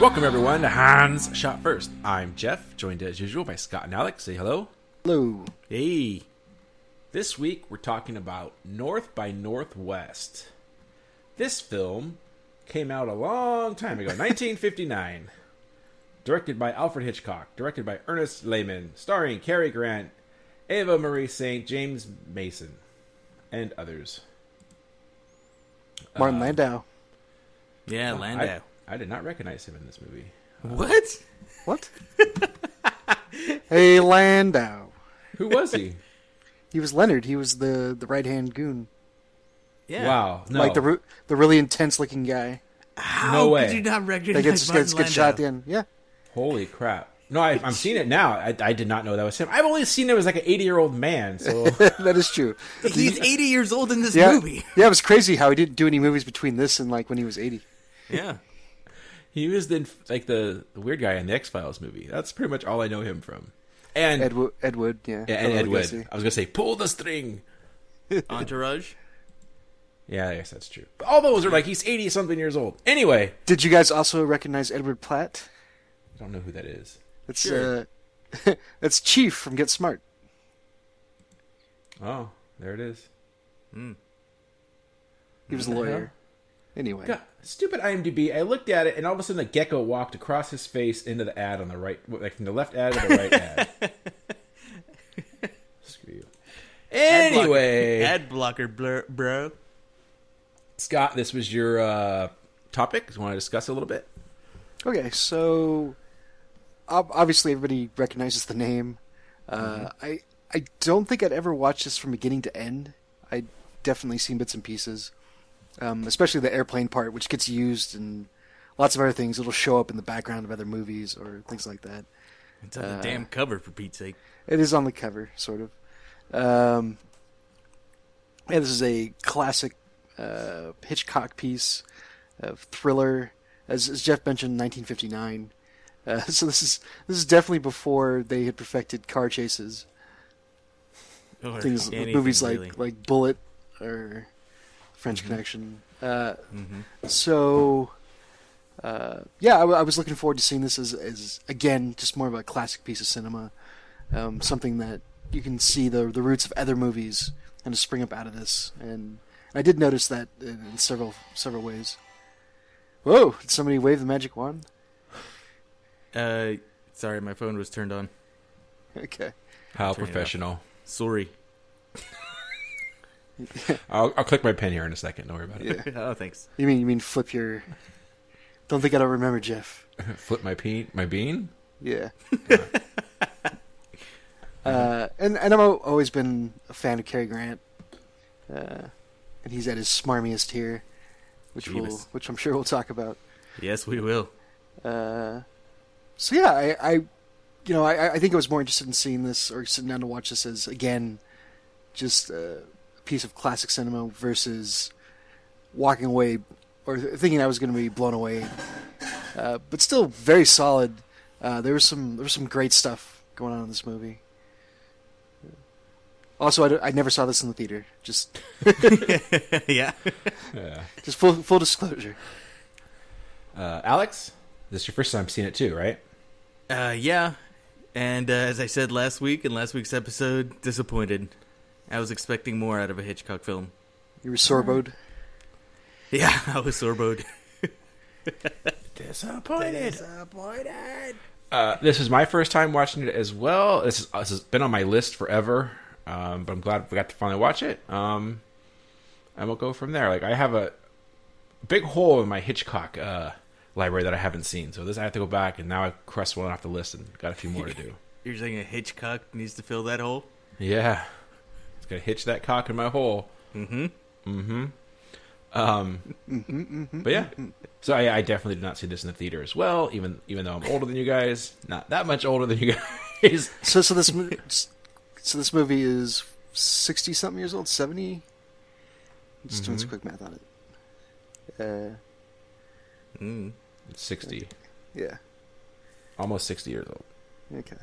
Welcome everyone to Hans Shot First. I'm Jeff, joined as usual by Scott and Alex. Say hello. Hello. Hey. This week we're talking about North by Northwest. This film came out a long time ago, 1959. Directed by Alfred Hitchcock, directed by Ernest Lehman, starring Cary Grant, Ava Marie Saint, James Mason, and others. Martin uh, Landau. Yeah, Landau. I, I did not recognize him in this movie. Uh, what? What? hey, Landau. Who was he? He was Leonard. He was the, the right hand goon. Yeah. Wow. No. Like the re- the really intense looking guy How No way. Could you not that recognize gets, gets, gets shot at the Landau? end. Yeah. Holy crap! No, I, I'm seeing it now. I, I did not know that was him. I've only seen him as like an 80 year old man. So that is true. He's 80 years old in this Yeah. movie. Yeah, it was crazy how he didn't do any movies between this and like when he was 80. Yeah. He was then like the, the weird guy in the X Files movie. That's pretty much all I know him from. And Ed, Wo- Ed Wood, yeah. yeah, and Bela Ed Wood. I was gonna say pull the string. Entourage. Yeah, I guess that's true. But all those are like he's 80 something years old. Anyway, Did you guys also recognize Edward Platt? I don't know who that is. That's Sure. uh, that's Chief from Get Smart. Oh, there it is. He was a What the lawyer. Hell? Anyway, God, stupid IMDb. I looked at it, and all of a sudden, the gecko walked across his face into the ad on the right, like from the left ad to the right ad. Screw you. Ad blocker- Anyway, Ad blocker, blur, bro. Scott, this was your uh, topic. You want to discuss it a little bit? Okay, so obviously everybody recognizes the name. Uh, I I don't think I'd ever watched this from beginning to end. I definitely seen bits and pieces, um, especially the airplane part, which gets used and lots of other things. It'll show up in the background of other movies or things like that. It's on Uh, the damn cover, for Pete's sake. It is on the cover, sort of. Um, yeah, this is a classic uh, Hitchcock piece of thriller, as, as Jeff mentioned, 1959. Uh, so this is this is definitely before they had perfected car chases. Or Things, movies like really. like Bullet or French Mm-hmm. Connection. Uh, So, uh, yeah, I, w- I was looking forward to seeing this as, as again just more of a classic piece of cinema, um, something that you can see the the roots of other movies kind of spring up out of this, and I did notice that in, in several several ways. Whoa! Did somebody wave the magic wand? Uh, sorry, my phone was turned on. Okay. How Turn professional. Sorry. I'll, I'll click my pen here in a second. Don't worry about it. Yeah. oh, thanks. You mean you mean flip your? Don't think I don't remember, Jeff. Flip my peen, my bean. Yeah. uh, and and I've always been a fan of Cary Grant, uh, and he's at his smarmiest here, which we'll, which I'm sure we'll talk about. Yes, we will. Uh, so yeah, I, I you know, I, I think I was more interested in seeing this or sitting down to watch this as again, just a piece of classic cinema versus walking away or thinking I was going to be blown away. Uh, but still very solid. Uh, there was some there was some great stuff going on in this movie. Also, I, d- I never saw this in the theater. Just yeah. Yeah. just full full disclosure. Uh, Alex, this is your first time seeing it too, right? Uh, yeah. And uh, as I said last week in last week's episode, disappointed. I was expecting more out of a Hitchcock film. You were sorboed. Yeah, I was sorboed. Disappointed. Disappointed. Uh, this is my first time watching it as well. This, is, this has been on my list forever, um, but I'm glad we got to finally watch it. Um, and we'll go from there. Like I have a big hole in my Hitchcock uh, library that I haven't seen, so this I have to go back, and now I crossed one off the list and got a few more to do. You're saying a Hitchcock needs to fill that hole? yeah, it's gonna hitch that cock in my hole. Mm-hmm. Mm-hmm. Um, Mm-hmm, but yeah, so I, I definitely did not see this in the theater as well. Even even though I'm older than you guys, not that much older than you guys. So so this mo- so this movie is sixty something years old, seventy. Just doing some quick math on it. Uh, Mm. It's Sixty, yeah. almost sixty years old. Okay.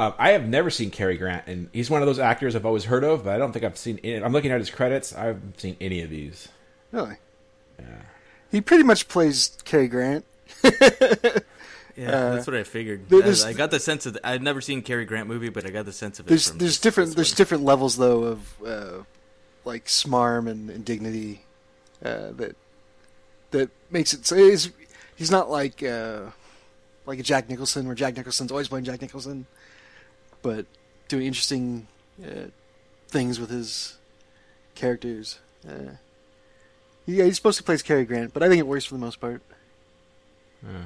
Um, I have never seen Cary Grant, and he's one of those actors I've always heard of, but I don't think I've seen. Any, I'm looking at his credits. I haven't seen any of these. Really? Yeah. He pretty much plays Cary Grant. Yeah, Uh, that's what I figured. I, I got the sense of. The, I've never seen Cary Grant movie, but I got the sense of it. There's from there's this- different this there's one. different levels though of uh, like smarm and, and dignity uh, that that makes it so he's he's not like uh, like a Jack Nicholson where Jack Nicholson's always playing Jack Nicholson, but doing interesting uh, things with his characters. Uh, yeah, he's supposed to play Cary Grant, but I think it works for the most part. Yeah.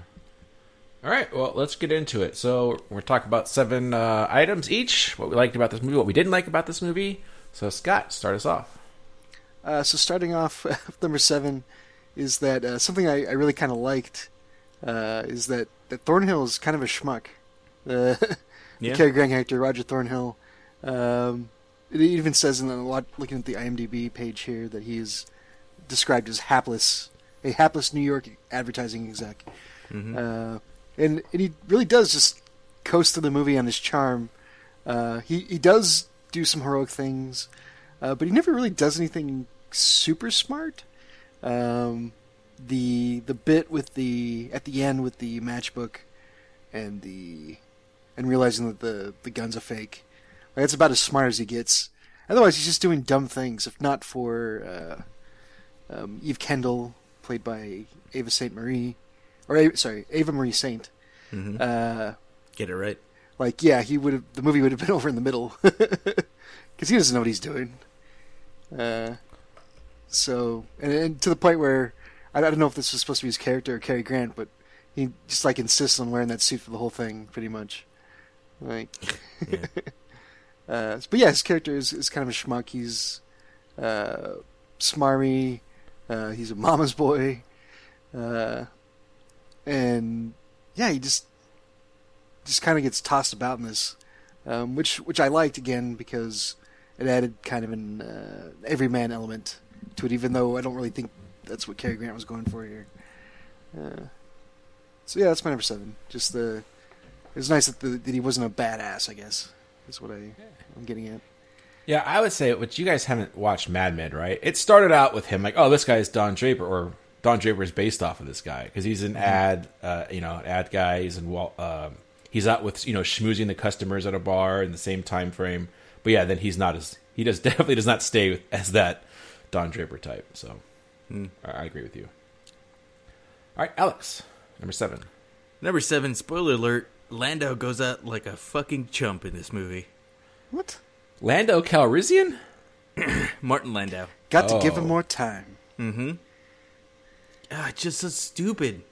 All right, well, let's get into it. So we're talking about seven uh, items each. What we liked about this movie, what we didn't like about this movie. So Scott, start us off. Uh, so starting off number seven is that uh, something I, I really kind of liked uh, is that, that Thornhill is kind of a schmuck. Yeah. The Cary Grant character, Roger Thornhill. Um, it even says in the lot, looking at the IMDb page here that he is described as hapless, a hapless New York advertising exec. Mhm. Uh, and, and he really does just coast through the movie on his charm. Uh, he he does do some heroic things, uh, but he never really does anything super smart. Um, the the bit with the at the end with the matchbook and the and realizing that the the gun's a fake, like, that's about as smart as he gets. Otherwise, he's just doing dumb things. If not for uh, um, Eve Kendall, played by Ava Saint Marie, or A- sorry, Ava Marie Saint. Mhm. Uh, Get it right. like, yeah, he would have. The movie would have been over in the middle because he doesn't know what he's doing. Uh, so, and, and to the point where I don't know if this was supposed to be his character or Cary Grant, but he just like insists on wearing that suit for the whole thing, pretty much. Like, Yeah. uh, but yeah, his character is, is kind of a schmuck. He's uh, smarmy. Uh, he's a mama's boy, uh, and yeah, he just just kind of gets tossed about in this, um, which which I liked again because it added kind of an uh, everyman element to it, even though I don't really think that's what Cary Grant was going for here. Uh, so yeah, that's my number seven. Just the it was nice that, the, that he wasn't a badass. I guess is what I I'm getting at. Yeah, I would say, but you guys haven't watched Mad Men, right? It started out with him like, oh, this guy's Don Draper, or Don Draper is based off of this guy because he's an ad, uh, you know, an ad guy. He's in, um, he's out with you know schmoozing the customers at a bar in the same time frame. But yeah, then he's not as he does definitely does not stay with, as that Don Draper type. So I, I agree with you. All right, Alex, number seven. Number seven. Spoiler alert: Lando goes out like a fucking chump in this movie. What? Lando Calrissian. Martin Landau. Got to give Oh. him more time. Mm-hmm. Ah, it's just so stupid.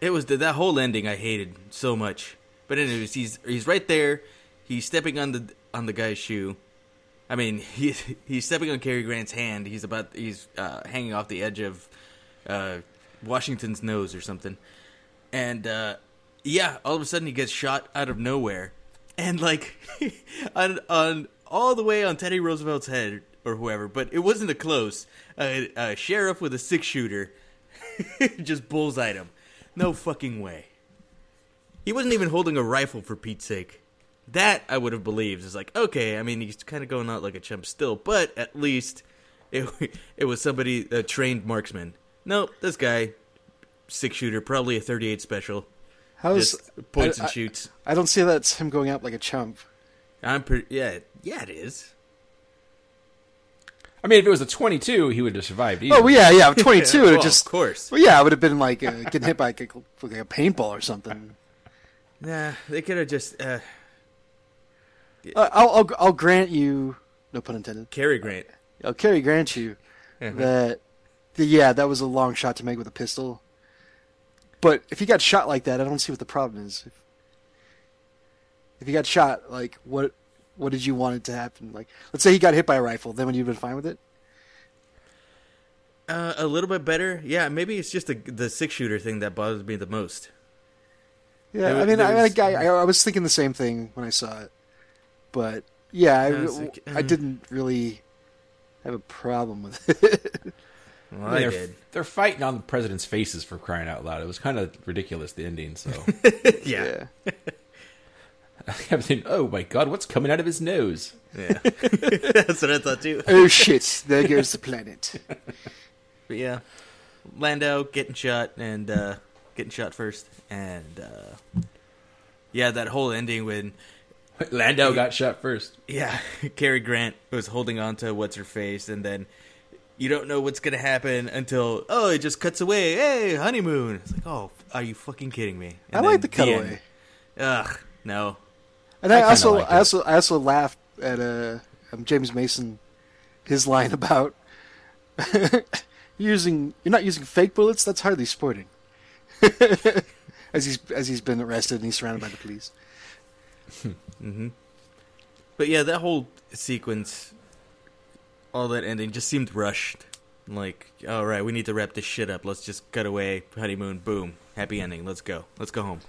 It was that whole ending I hated so much. But anyways, he's he's right there. He's stepping on the on the guy's shoe. I mean, he he's stepping on Cary Grant's hand. He's about he's uh, hanging off the edge of uh, Washington's nose or something. And uh, yeah, all of a sudden he gets shot out of nowhere, and like on on all the way on Teddy Roosevelt's head or whoever. But it wasn't a close. A, sheriff with a six shooter just bullseyed him. No fucking way. He wasn't even holding a rifle for Pete's sake. That I would have believed is like okay. I mean, he's kind of going out like a chump still, but at least it it was somebody a trained marksman. Nope, this guy six shooter, probably a thirty eight special, How's just points I, and I- shoots. I don't see that's him going out like a chump. I'm pretty yeah yeah it is. I mean, if it was a twenty-two, he would have survived. Oh yeah, yeah. Twenty two. Well, it just of course. Well, yeah, it would have been like uh, getting hit by like a, like a paintball or something. Nah, they could have just uh, Uh, I'll, I'll I'll grant you, no pun intended. Cary Grant. I'll carry grant you that, that yeah, that was a long shot to make with a pistol. But if he got shot like that, I don't see what the problem is. If, if he got shot, like what what did you want it to happen? Like, let's say he got hit by a rifle, then would you have been fine with it? Uh, a little bit better. Yeah, maybe it's just the the six shooter thing that bothers me the most. Yeah, There- I mean, I, was- I, I, I was thinking the same thing when I saw it, but yeah, I, I like, I uh. didn't really have a problem with it. Well, I mean, I they're, did. they're fighting on the president's faces for crying out loud. It was kind of ridiculous, the ending. So Yeah, I kept thinking, oh my god, what's coming out of his nose? yeah. That's what I thought too. oh shit! There goes the planet. But yeah, Lando getting shot and uh, getting shot first, and uh, yeah, that whole ending when Landau got shot first. yeah, Cary Grant was holding on to what's her face, and then you don't know what's gonna happen until oh, it just cuts away. Hey, honeymoon. It's like oh, are you fucking kidding me? I like the cutaway, end. Ugh, no. and I I, also, liked I also, I also laughed at uh, um, James Mason, his line about using you're not using fake bullets. That's hardly sporting. as he's as he's been arrested and he's surrounded by the police. But yeah, that whole sequence, all that ending just seemed rushed. Like, all right, we need to wrap this shit up. Let's just cut away, honeymoon, boom, happy ending. Let's go. Let's go home.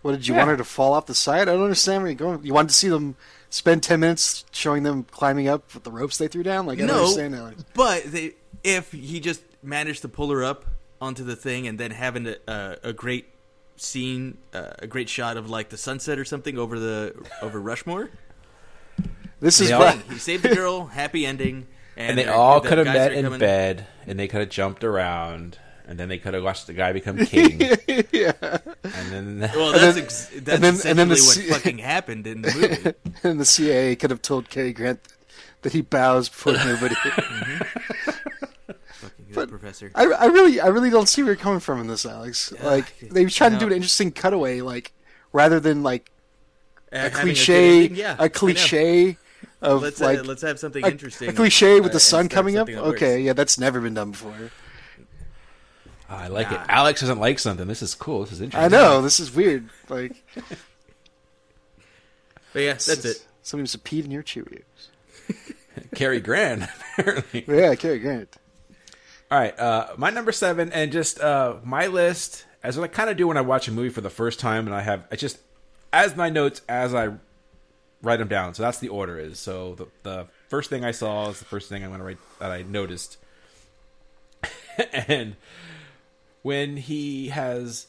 What did you Yeah. want her to fall off the side? I don't understand where you're going. You wanted to see them spend ten minutes showing them climbing up with the ropes they threw down. Like I don't understand that. but they, if he just managed to pull her up onto the thing and then having a, a, a great scene, uh, a great shot of like the sunset or something over the over Rushmore. This is what He saved the girl, happy ending, and, And they all could have met in coming- bed, and they could have jumped around, and then they could have watched the guy become king. yeah. And then Well, that's ex- that's and then- and then the essentially what C- fucking happened in the movie. and the CIA could have told Cary Grant that he bows before nobody. Fucking good But- professor. I, I really, I really don't see where you're coming from in this, Alex. Like they tried to do an interesting cutaway, like rather than like Uh, a cliche, ending? yeah, a cliche of Let's uh, like let's have something a, interesting. a cliche with uh, the sun coming up. something works. Okay, yeah, that's never been done before. Oh, I like Nah. it. Alex doesn't like something. This is cool. This is interesting. I know this is weird. Like But yeah, that's it. Somebody must have peed in your Cheerios. Cary Grant, apparently. Yeah, Cary Grant. All right, uh, my number seven, and just uh, my list, as what I kind of do when I watch a movie for the first time, and I have I just as my notes as I write them down. So that's the order is. So the the first thing I saw is the first thing I'm going to write that I noticed, and when he has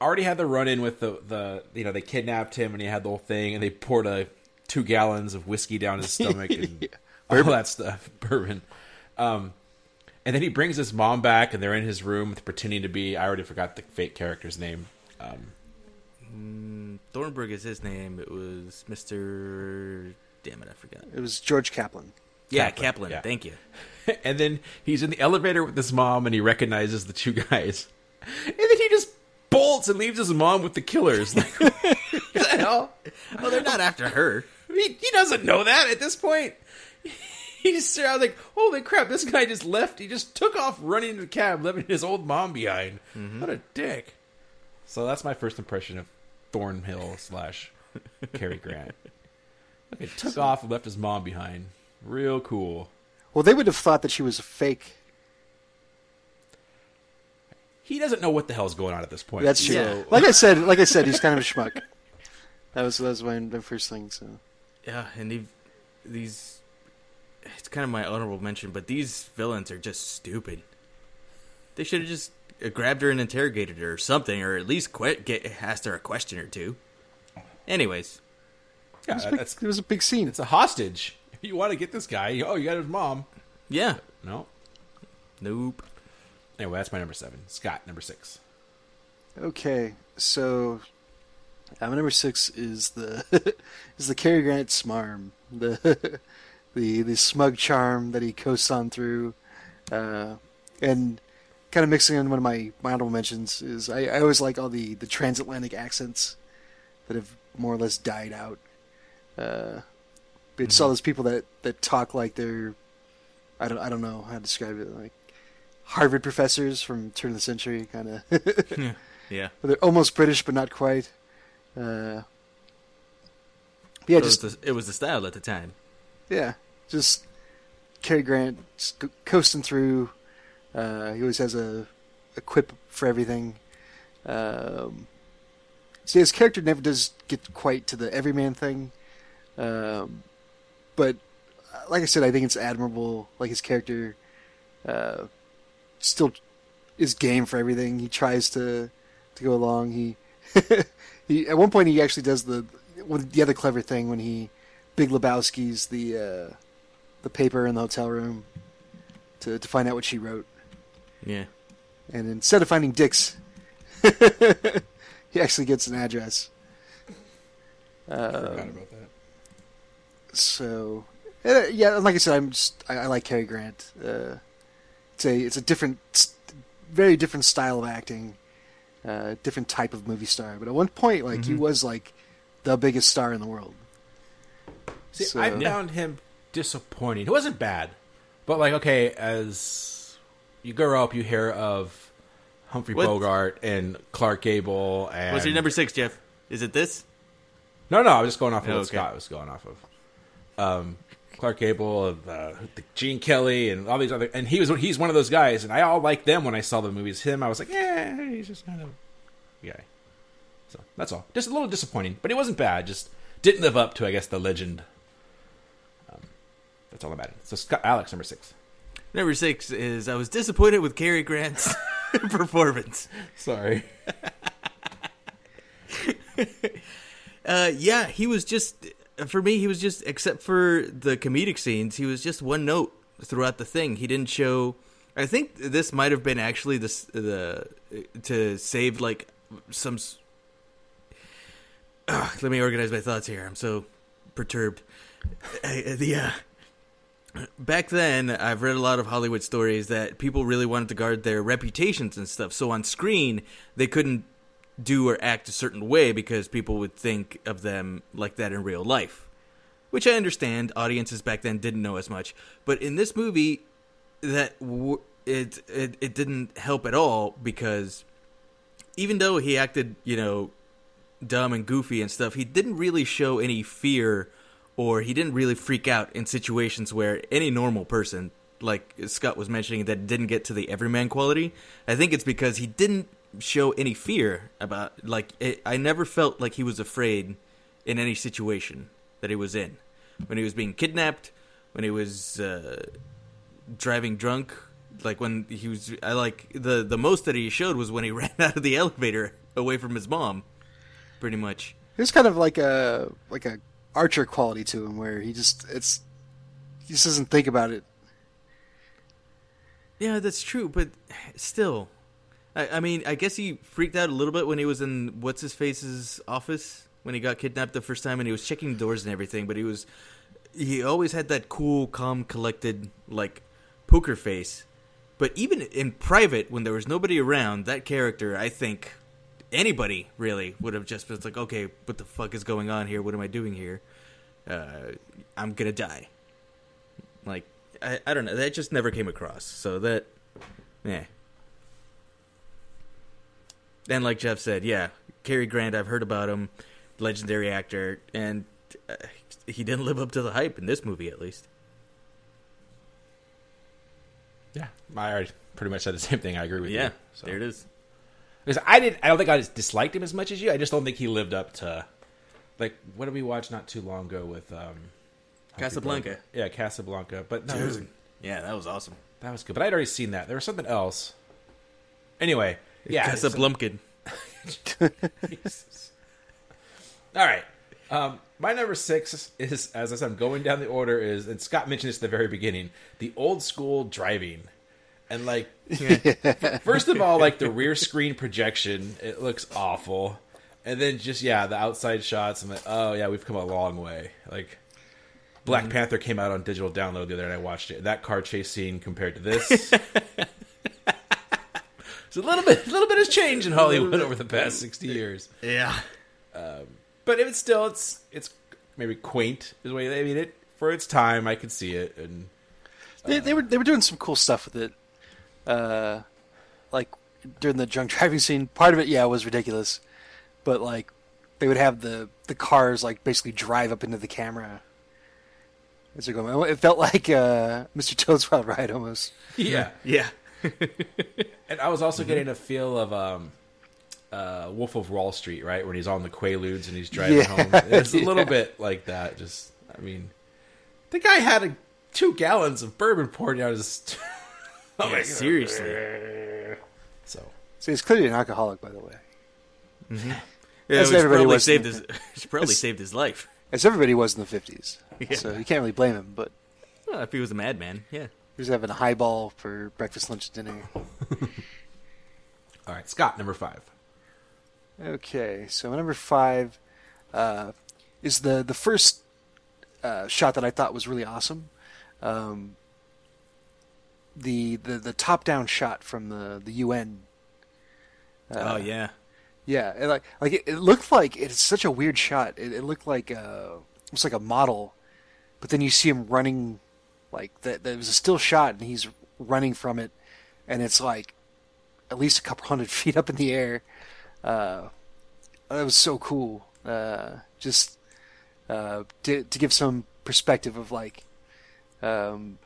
already had the run in with the the you know they kidnapped him and he had the whole thing and they poured a two gallons of whiskey down his stomach and Yeah. all that stuff bourbon um and then he brings his mom back and they're in his room pretending to be i already forgot the fake character's name um Mm, Thornburg is his name. It was Mister. Damn it, I forgot. It was George Kaplan. Yeah, Kaplan, Kaplan. yeah. Thank you. and then he's in the elevator with his mom and he recognizes the two guys and then he just bolts and leaves his mom with the killers like what the hell Oh, they're not after her. He, he doesn't know that at this point. He's I was like, holy crap! This guy just left. He just took off running to the cab, leaving his old mom behind. Mm-hmm. What a dick! So that's my first impression of Thornhill slash Cary Grant. Look, he took off and left his mom behind. Real cool. Well, they would have thought that she was a fake. He doesn't know what the hell's going on at this point. That's true. Yeah. Like I said, like I said, he's kind of a schmuck. That was that was my, my first thing. So Yeah, and these. It's kind of my honorable mention, but these villains are just stupid. They should have just grabbed her and interrogated her or something, or at least que- get asked her a question or two. Anyways, Yeah, it was, a big, that's, it was a big scene. it's a hostage. You want to get this guy? Oh, you got his mom. yeah, No. nope. Anyway, that's my number seven. Scott, number six. Okay, so uh, my number six is the is the Cary Grant smarm, the the the smug charm that he coasts on through, uh, and kind of mixing in one of my, my honorable mentions is I, I always like all the the transatlantic accents that have more or less died out. Uh, it's all those people that that talk like they're I don't I don't know how to describe it like Harvard professors from turn of the century kind of. Yeah, They're almost British, but not quite. Uh, yeah, it was, just the, it was the style at the time. yeah, just Cary Grant just coasting through. Uh, he always has a, a quip for everything. Um, see, his character never does get quite to the everyman thing. Um, but uh, like I said, I think it's admirable. Like his character uh, still is game for everything. He tries to to go along. He he at one point he actually does the the other clever thing when he Big Lebowski's the uh, the paper in the hotel room to to find out what she wrote. Yeah. And instead of finding Dick's, he actually gets an address. Forgot Um, about that. so uh, yeah, like I said, I'm just I, I like Cary Grant. Uh, it's a it's a different, very different style of acting, uh, different type of movie star. But at one point, like he was like the biggest star in the world. See, So- I Yeah. found him disappointing. It wasn't bad, but like, okay, as you grow up, you hear of Humphrey What- Bogart and Clark Gable. And What's your number six, Jeff? Is it this? No, no, I was just going off of Oh, what okay. Scott was going off of. Um, Clark Gable, and, uh, the Gene Kelly, and all these other, and he was he's one of those guys, and I all liked them when I saw the movies. Him, I was like, yeah, he's just kind of guy. So that's all. Just a little disappointing, but it wasn't bad. Just didn't live up to, I guess, the legend. Um, that's all about it. So Scott, Alex, number six. Number six is I was disappointed with Cary Grant's performance. Sorry. Uh, yeah, he was just for me. He was just except for the comedic scenes, he was just one note throughout the thing. He didn't show. I think this might have been actually the the to save like some. Ugh, let me organize my thoughts here. I'm so perturbed. Uh, the uh, back then, I've read a lot of Hollywood stories that people really wanted to guard their reputations and stuff. So on screen, they couldn't do or act a certain way because people would think of them like that in real life. Which I understand. Audiences back then didn't know as much, but in this movie, that w- it it it didn't help at all because even though he acted, you know, dumb and goofy and stuff, he didn't really show any fear or he didn't really freak out in situations where any normal person, like Scott was mentioning, that didn't get to the everyman quality. I think it's because he didn't show any fear about, like, it, I never felt like he was afraid in any situation that he was in. When he was being kidnapped, when he was uh, driving drunk, like when he was, I like the the most that he showed was when he ran out of the elevator away from his mom, pretty much. it was kind of like a like a Archer quality to him, where he just it's he just doesn't think about it. Yeah, that's true, but still, I, I mean, I guess he freaked out a little bit when he was in what's his face's office when he got kidnapped the first time, and he was checking doors and everything. But he was, he always had that cool, calm, collected, like poker face. But even in private, when there was nobody around, that character, I think anybody really would have just been like, okay, what the fuck is going on here? What am I doing here? Uh, I'm gonna die. Like, I, I don't know. That just never came across. So that, yeah. And like Jeff said, yeah, Cary Grant, I've heard about him, legendary actor, and uh, he didn't live up to the hype in this movie, at least. Yeah, I already pretty much said the same thing. I agree with you. Yeah, So. there it is. Because I didn't, I don't think I just disliked him as much as you. I just don't think he lived up to, like, what did we watch not too long ago with um, Casablanca. Bogart? Yeah, Casablanca. But no, it was, Yeah, that was awesome. that was good. But I'd already seen that. There was something else. Anyway, yeah. so- Casablanca. Jesus. All right. Um, my number six is, as I said, I'm going down the order. Is and Scott mentioned this at the very beginning, the old school driving, and like, first of all, like the rear screen projection, it looks awful, and then just yeah, the outside shots. I'm like, oh yeah, we've come a long way. Like, Black mm-hmm. Panther came out on digital download the other day, and I watched it. That car chase scene compared to this. It's a little bit, a little bit has changed in Hollywood over the past sixty years. Yeah. Um, but if it's still, it's it's maybe quaint is the way they mean it for its time. I could see it, and They, they uh, were they were doing some cool stuff with it. Uh, like during the drunk driving scene, part of it, yeah, was ridiculous. But like, they would have the the cars like basically drive up into the camera as they're going. It felt like uh, Mr. Toad's Wild Ride almost. Yeah. Yeah. And I was also getting a feel of um, uh, Wolf of Wall Street, right, when he's on the Quaaludes and he's driving Yeah, home. It's a little yeah. bit like that. Just, I mean, the guy had a, two gallons of bourbon poured down his. oh my Yeah, seriously. So So he's clearly an alcoholic, by the way. Yeah, As everybody probably was saved his probably as- saved his life. As everybody was in the fifties, Yeah. so you can't really blame him. But Well, if he was a madman, yeah. he was having a highball for breakfast, lunch, dinner. all right, Scott, number five. Okay, so number five uh, is the the first uh, shot that I thought was really awesome. Um, the the the top down shot from the the UN. Uh, oh yeah. Yeah, and like like it, it looked like it's such a weird shot. It, it looked like uh, almost like a model, but then you see him running, like that. There was a still shot, and he's running from it, and it's like at least a couple hundred feet up in the air. Uh, that was so cool. Uh, just uh, to to give some perspective of like, um,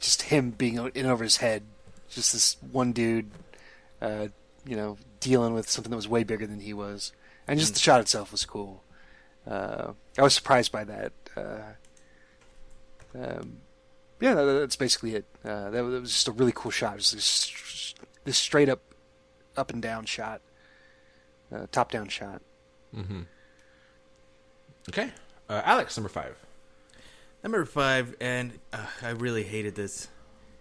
just him being in over his head. Just this one dude, uh, you know, dealing with something that was way bigger than he was, and just the shot itself was cool. Uh, I was surprised by that. Uh, um, yeah, that, that's basically it. Uh, that, was, that was just a really cool shot. Just this, this straight up, up and down shot, uh, top down shot. Okay, uh, Alex, number five. Number five, and uh, I really hated this,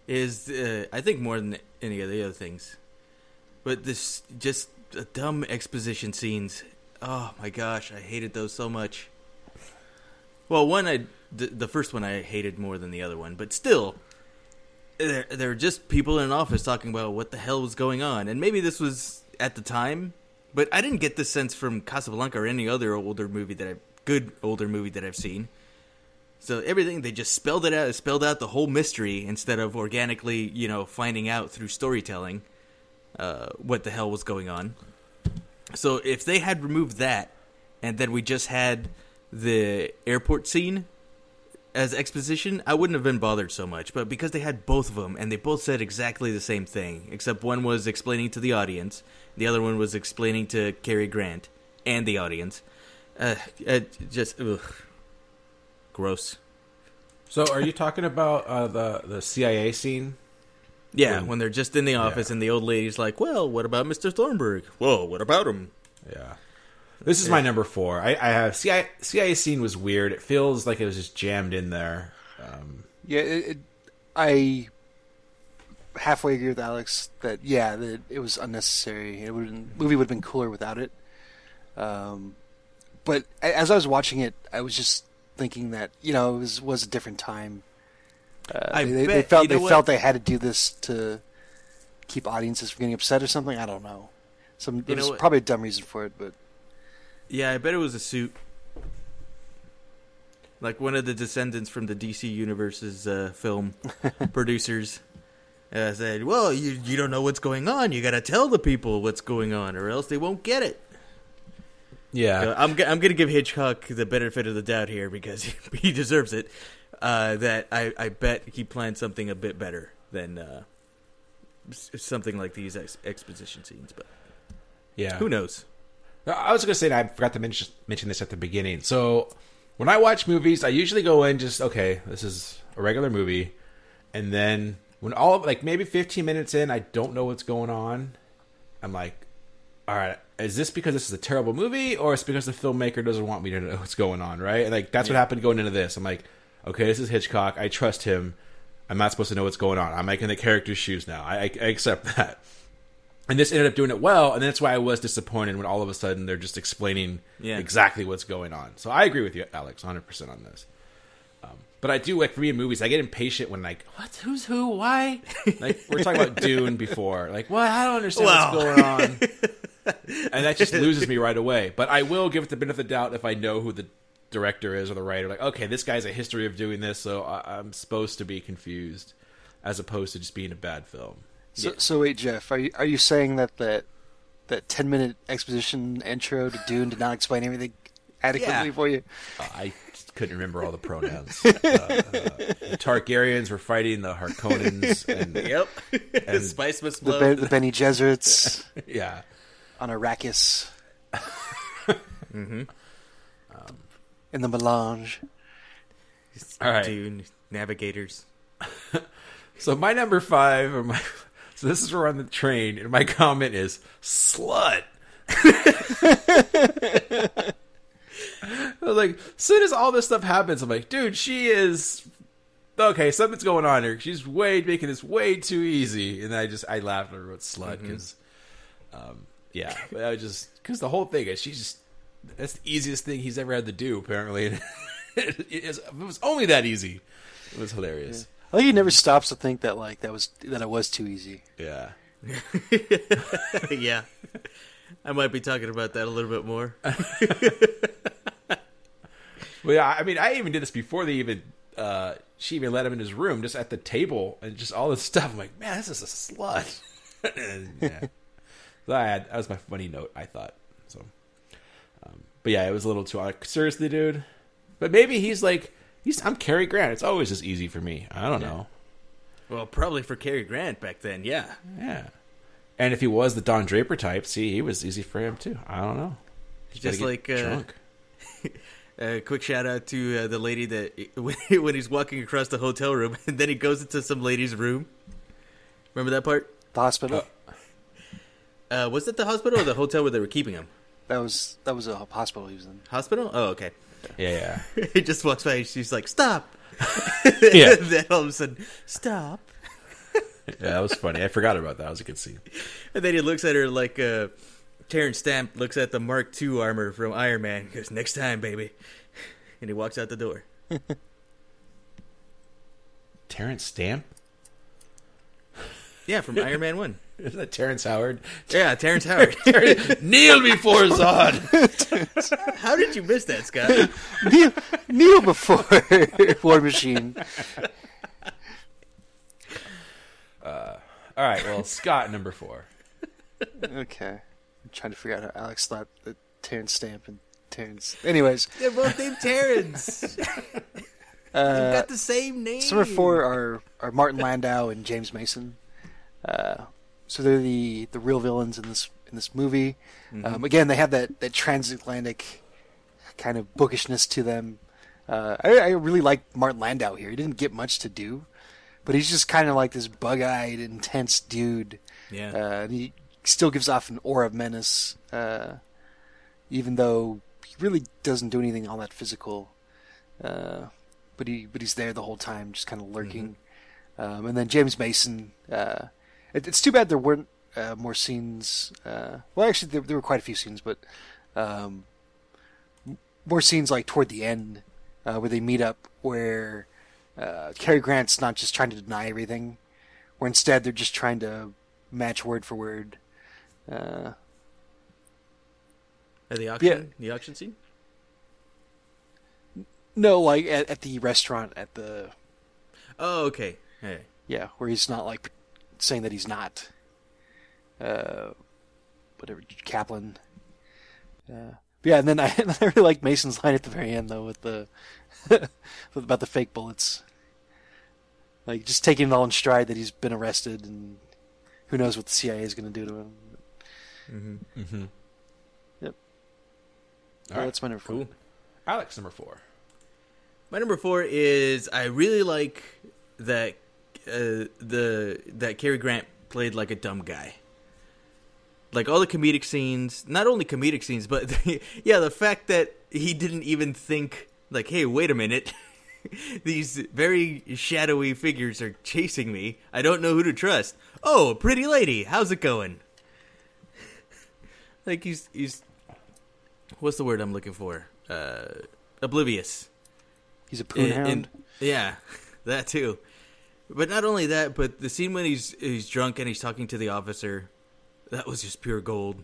is uh, I think more than any of the other things, but this just uh, dumb exposition scenes. Oh my gosh, I hated those so much. Well, one I the, the first one I hated more than the other one, but still, they're, they're just people in an office talking about what the hell was going on, and maybe this was at the time, but I didn't get this sense from Casablanca or any other older movie that I good older movie that I've seen. So everything they just spelled it out, spelled out the whole mystery instead of organically, you know, finding out through storytelling uh, what the hell was going on. So if they had removed that, and then we just had the airport scene as exposition, I wouldn't have been bothered so much. But because they had both of them, and they both said exactly the same thing, except one was explaining to the audience, the other one was explaining to Cary Grant and the audience. Uh, just ugh. Gross. So, are you talking about uh, the the CIA scene? Yeah, When- when they're just in the office and the old lady's like, "Well, what about Mr. Thornburg? Whoa, what about him?" Yeah. This is my number four. I, I have CIA, CIA scene was weird. It feels like it was just jammed in there. Um, Yeah, it, it, I halfway agree with Alex that yeah, that it was unnecessary. It would movie would have been cooler without it. Um, but as I was watching it, I was just thinking that you know it was was a different time. Uh, I they, they felt you know they what? felt they had to do this to keep audiences from getting upset or something. I don't know. Some You there was probably a dumb reason for it, but Yeah, I bet it was a suit. Like one of the descendants from the DC Universe's uh, film producers uh, said, "Well, you you don't know what's going on. You got to tell the people what's going on, or else they won't get it." Yeah. I'm g- I'm gonna give Hitchcock the benefit of the doubt here because he deserves it. Uh, that I I bet he planned something a bit better than uh, something like these ex- exposition scenes. But yeah. who knows? I was going to say, and I forgot to mention, mention this at the beginning. So, when I watch movies, I usually go in just, okay, this is a regular movie. And then, when all of, like, maybe 15 minutes in, I don't know what's going on. I'm like, all right, is this because this is a terrible movie, or it's because the filmmaker doesn't want me to know what's going on, right? And, like, that's what happened going into this. I'm like, okay, this is Hitchcock. I trust him. I'm not supposed to know what's going on. I'm like in the character's shoes now. I, I, I accept that. And this ended up doing it well, and that's why I was disappointed when all of a sudden they're just explaining Yeah. exactly what's going on. So I agree with you, Alex, 100 percent on this. Um, but I do like for me in movies, I get impatient when like, what, who's who, why? Like we're talking about Dune before, like, well, I don't understand Wow. what's going on, and that just loses me right away. But I will give it the benefit of the doubt if I know who the director is or the writer. Like, okay, this guy's a history of doing this, so I, I'm supposed to be confused, as opposed to just being a bad film. So, so wait, Jeff, are you are you saying that that that ten minute exposition intro to Dune did not explain everything adequately Yeah. for you. Uh, I just couldn't remember all the pronouns. Uh, uh, the Targaryens were fighting the Harkonnens, and Yep. And- Spice must The, flow. ben, the Bene Gesserits yeah, on Arrakis. Mm-hmm. Um, in the melange. all right. Dune, navigators. So my number five, or my so this is where we're on the train, and my comment is slut. I was like, as soon as all this stuff happens, I'm like, dude, she is okay. Something's going on here. She's way making this way too easy, and I just I laughed and wrote slut because, um, yeah, but I was just because the whole thing is she's just that's the easiest thing he's ever had to do. Apparently, it, is- it was only that easy. It was hilarious. I think he never stops to think that like that was that it was too easy. Yeah. yeah. I might be talking about that a little bit more. Well, yeah, I mean, I even did this before they even uh, she even let him in his room, just at the table, and just all this stuff. I'm like, man, this is a slut. and, yeah, so I had that was my funny note. I thought so, um, but yeah, it was a little too like, seriously, dude. But maybe he's like, he's I'm Cary Grant. It's always just easy for me. I don't know. Well, probably for Cary Grant back then, yeah. Yeah, and if he was the Don Draper type, see, he was easy for him too. I don't know. He's Just like get uh, drunk. a quick shout out to uh, the lady that when he's walking across the hotel room and then he goes into some lady's room. Remember that part? The hospital. Uh, was it the hospital or the hotel where they were keeping him? that was that was a hospital he was in. Hospital? Oh, okay. Yeah, yeah. he just walks by and she's like, "Stop!" Yeah. then all of a sudden, "Stop!" yeah, yeah. That was funny. I forgot about that. That was a good scene. And then he looks at her like uh, Terrence Stamp looks at the Mark II armor from Iron Man. He goes, "Next time, baby," and he walks out the door. Terrence Stamp. Yeah, from Iron Man One. Isn't that Terrence Howard? Yeah, Terrence Howard. Kneel before Zod. How did you miss that, Scott? kneel, kneel before War Machine. All right, well, Scott number four. Okay, I'm trying to figure out how Alex thought that Terrence Stamp and Terrence. Anyways, They're both named Terrence. uh, Got the same name. Some number four are, are Martin Landau and James Mason. Uh, so they're the, the real villains in this in this movie. Um, again, they have that, that transatlantic kind of bookishness to them. Uh, I, I really like Martin Landau here. He didn't get much to do, but he's just kind of like this bug-eyed, intense dude. Yeah. Uh, and he still gives off an aura of menace, uh, even though he really doesn't do anything all that physical. Uh, but he but he's there the whole time, just kind of lurking. Um, and then James Mason. Uh, it, it's too bad there weren't uh, more scenes. Uh, well, actually, there, there were quite a few scenes, but um, more scenes like toward the end uh, where they meet up, where uh, Cary Grant's not just trying to deny everything, where instead they're just trying to match word for word. Uh, At the auction, Yeah. the auction scene. no, like at, at the restaurant at the Oh, okay. Hey. yeah, where he's not like saying that he's not, uh, whatever Kaplan. Uh, yeah, and then I, I really like Mason's line at the very end though with the with about the fake bullets, like just taking it all in stride that he's been arrested and who knows what the CIA is going to do to him. Mm-hmm. Yep. All right, that's my number four. Cool. Alex number four. My number four is I really like that uh, the that Cary Grant played like a dumb guy. Like all the comedic scenes, not only comedic scenes, but yeah, the fact that he didn't even think like, "Hey, wait a minute." These very shadowy figures are chasing me. I don't know who to trust. Oh, pretty lady, how's it going? like he's he's what's the word I'm looking for? Uh oblivious. He's a poon In- hound. in- yeah, that too. But not only that, but the scene when he's he's drunk and he's talking to the officer, that was just pure gold.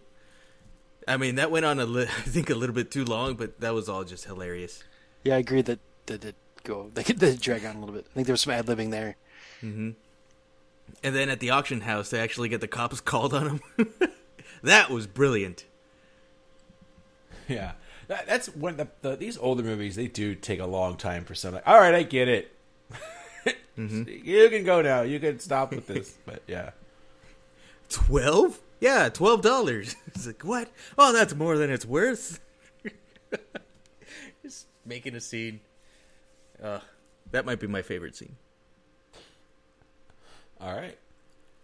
I mean, that went on a li- I think a little bit too long, but that was all just hilarious. Yeah, I agree that that did go they could drag on a little bit. I think there was some ad libbing there. Mm-hmm. And then at the auction house, they actually get the cops called on him. that was brilliant. Yeah, That, that's when the, the these older movies they do take a long time for some. Like, all right, I get it. You can go now. You can stop with this. But yeah, Twelve? Yeah, twelve dollars. It's like what? Oh, that's more than it's worth. Just making a scene. Uh, that might be my favorite scene. all right.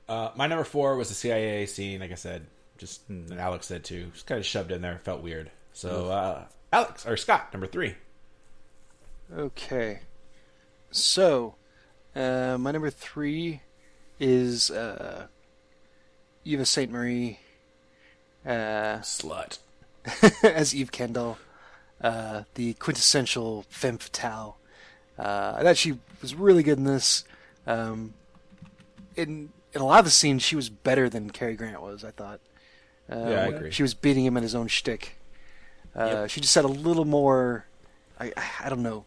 Uh, my number four was the CIA scene. Like I said, just and Alex said too. Just kind of shoved in there. Felt weird. So uh, Alex or Scott, number three. Okay. So, uh, my number three is uh, Eva St. Marie uh, Slut. as Eve Kendall, uh, the quintessential femme fatale. Uh, I thought she was really good in this. Um, in in a lot of the scenes, she was better than Cary Grant was. I thought. Uh, Yeah, I agree. She was beating him in his own shtick. Uh, She just had a little more. I I don't know.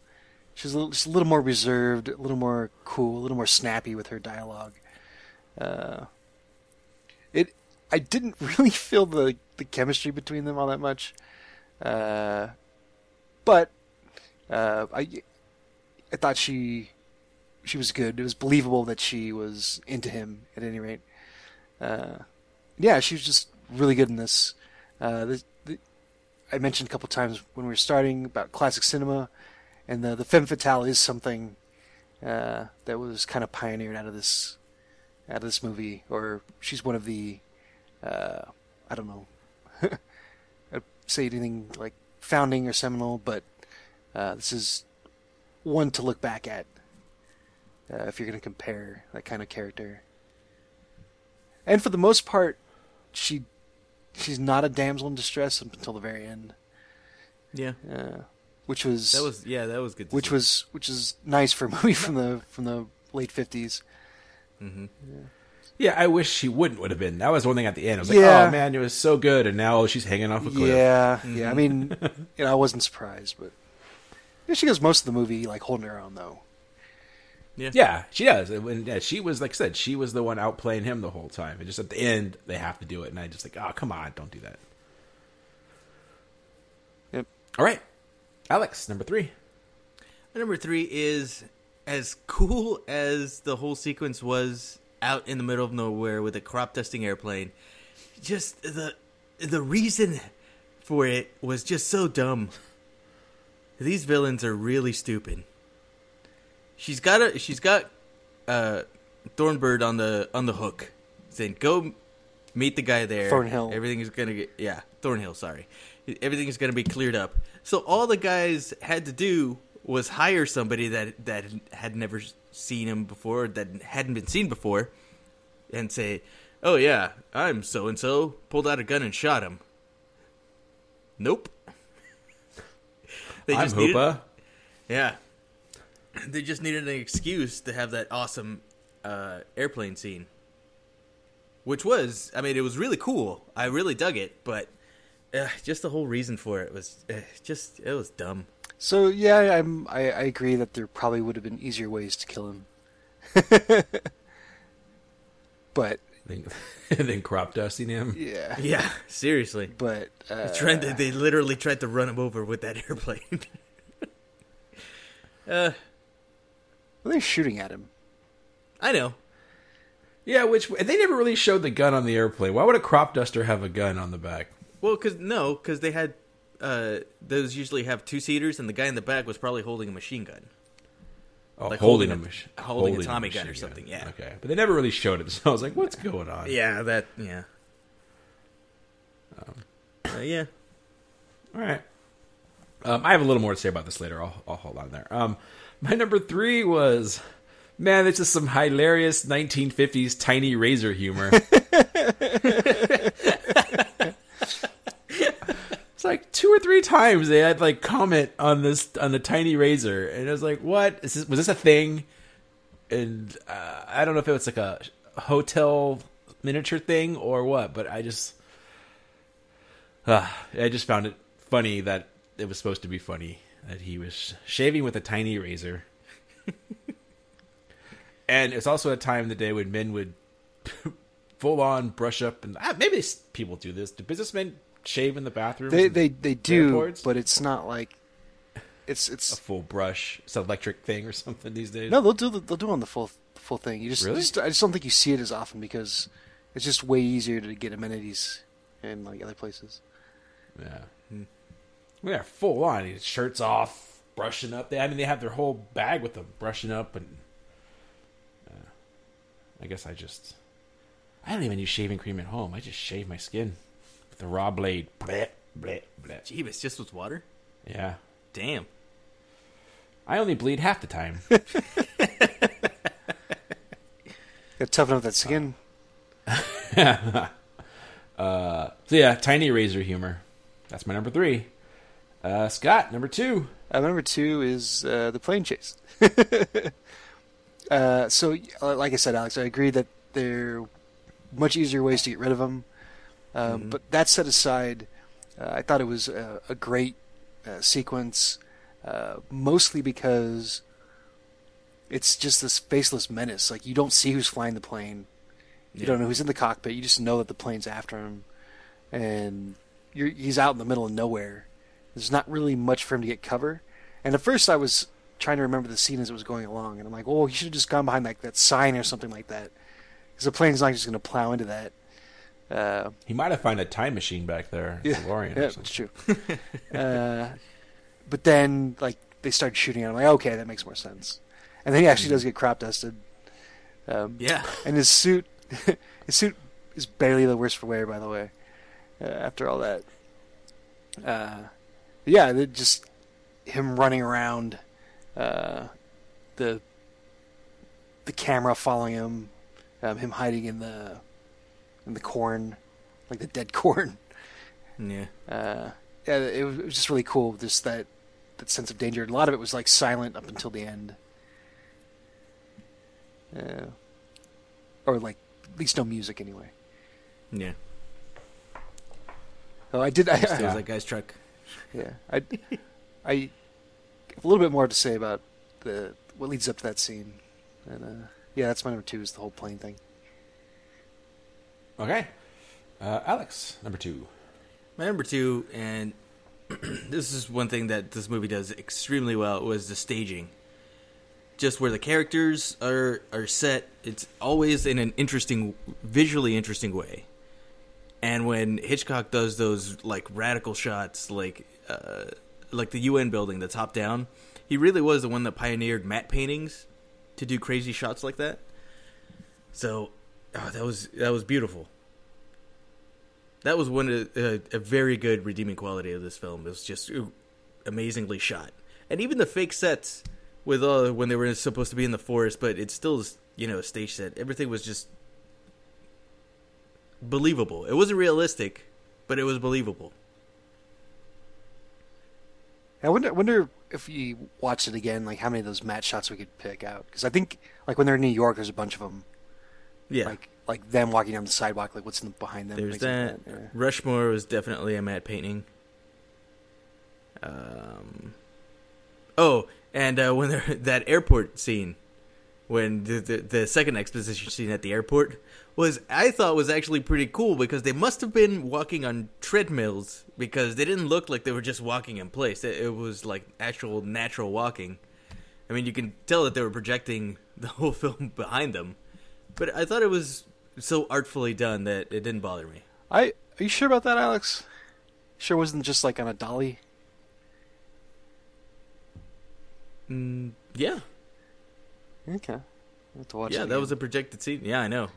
She was a little, just a little more reserved, a little more cool, a little more snappy with her dialogue. Uh, it I didn't really feel the the chemistry between them all that much, uh, but uh, I I thought she she was good. It was believable that she was into him at any rate. Uh, yeah, she was just really good in this. Uh, the, the, I mentioned a couple times when we were starting about classic cinema, and the the femme fatale is something uh, that was kind of pioneered out of this out of this movie, or she's one of the uh, I don't know, I'd say anything like founding or seminal, but uh, this is one to look back at uh, if you're going to compare that kind of character. And for the most part, she she's not a damsel in distress up until the very end, Yeah, uh, which was that was yeah, that was good. To which see. was which is nice for a movie from the from the late fifties. Mm-hmm. Yeah, I wish she wouldn't would have been. That was one thing at the end. I was like, oh man, it was so good, and now she's hanging off a cliff. Yeah, mm-hmm. yeah. I mean, you know, I wasn't surprised, but yeah, she goes most of the movie like holding her own though. Yeah, yeah, she does. And yeah, she was like I said, she was the one outplaying him the whole time. And just at the end, they have to do it, and I just like, oh come on, don't do that. Yep. All right, Alex, number three. Number three is as cool as the whole sequence was out in the middle of nowhere with a crop dusting airplane. Just the the reason for it was just so dumb. These villains are really stupid. She's got a she's got uh Thornbird on the on the hook, saying go meet the guy there. Thornhill. Everything is gonna get yeah Thornhill. Sorry, everything is gonna be cleared up. So all the guys had to do was hire somebody that that had never seen him before, that hadn't been seen before, and say, "Oh yeah, I'm so and so." Pulled out a gun and shot him. Nope. they I'm needed- Hoopa. yeah. They just needed an excuse to have that awesome uh, airplane scene. Which was, I mean, it was really cool. I really dug it, but uh, just the whole reason for it was uh, just, it was dumb. So yeah, I'm I, I agree that there probably would have been easier ways to kill him. but Then, and then crop dusting him. yeah, Yeah, seriously. but uh, Tried to, they literally tried to run him over with that airplane. uh, well, they're shooting at him. I know. Yeah, which they never really showed the gun on the airplane. Why would a crop duster have a gun on the back? Well, because no, because they had uh, those usually have two seaters, and the guy in the back was probably holding a machine gun. Oh, Like holding, holding a, a- mach- holding a Tommy gun or something, yeah. Okay, but they never really showed it, so I was like, "What's going on?" Yeah, that yeah. Uh, yeah. All right. Um, I have a little more to say about this later. I'll, I'll hold on there. Um, my number three was, man, it's just some hilarious 1950s tiny razor humor. it's like two or three times they had like comment on this on the tiny razor, and I was like, what is this? Was this a thing? And uh, I don't know if it was like a hotel miniature thing or what, but I just. Uh, I just found it funny that it was supposed to be funny that he was shaving with a tiny razor. and it's also a time of the day when men would full on brush up and ah, maybe people do this. Do businessmen shave in the bathroom? They they they do, Airports? but it's not like it's it's a full brush, it's an electric thing or something these days. no they'll do the, they'll do on the full full thing. You just, Really? just I just don't think you see it as often because it's just way easier to get amenities in like other places. Yeah. Yeah, full on. Shirts off, brushing up. They, I mean, they have their whole bag with them, brushing up, and uh, I guess I just I don't even use shaving cream at home. I just shave my skin with the raw blade. Bleh, bleh, bleh. Jeebus, just with water? Yeah, Damn. I only bleed half the time. Got to toughen up that skin. uh, so yeah, tiny razor humor. That's my number three. Uh, Scott, number two. Uh, number two is uh, the plane chase. uh, so, uh, like I said, Alex, I agree that there are much easier ways to get rid of them. Um, But that set aside, uh, I thought it was a, a great uh, sequence, uh, mostly because it's just this faceless menace. Like you don't see who's flying the plane, you Yeah. don't know who's in the cockpit. You just know that the plane's after him, and you're, he's out in the middle of nowhere. There's not really much for him to get cover. And at first, I was trying to remember the scene as it was going along, and I'm like, "Oh, he should have just gone behind like that sign or something like that, because the plane's not just going to plow into that." Uh, He might have found a time machine back there, yeah, DeLorean. yeah, or it's something. true. uh, but then, like, they started shooting at him. Like, okay, that makes more sense. And then he actually does get crop dusted. Um, Yeah. and his suit, his suit is barely the worst for wear, by the way. Uh, after all that, uh, yeah, just him running around, uh, the the camera following him, um, him hiding in the in the corn, like the dead corn. Yeah. Uh, yeah, it was, it was just really cool. Just that that sense of danger. A lot of it was like silent up until the end. Uh, or like at least no music anyway. Yeah. Oh, I did. I, There I, was that guy's truck. yeah, I, I have a little bit more to say about the what leads up to that scene, and uh, yeah, that's my number two is the whole plane thing. Okay. Uh, Alex, number two. My number two, and this is one thing that this movie does extremely well, was the staging. Just where the characters are are set, it's always in an interesting, visually interesting way. And when Hitchcock does those like radical shots, like uh, like the UN building, the top down, he really was the one that pioneered matte paintings to do crazy shots like that. So, oh, that was that was beautiful that was one of a, a very good redeeming quality of this film. It was just ooh, amazingly shot, and even the fake sets with uh when they were supposed to be in the forest, but it's still is you know a stage set. Everything was just believable. It wasn't realistic, but it was believable. I wonder, wonder if you watched it again, like how many of those matte shots we could pick out. Because I think, like when they're in New York, there's a bunch of them. Yeah, Like like them walking down the sidewalk, like what's in the, behind them. there's that. yeah. Rushmore was definitely a matte painting. Um. Oh, and uh, when they're, that airport scene, when the, the the second exposition scene at the airport was, I thought was actually pretty cool because they must have been walking on treadmills because they didn't look like they were just walking in place. It, it was like actual natural walking. I mean, you can tell that they were projecting the whole film behind them, but I thought it was so artfully done that it didn't bother me. I are you sure about that, Alex? Sure, wasn't just like on a dolly. Mm, yeah, Okay, yeah, that was a projected scene. Yeah, I know.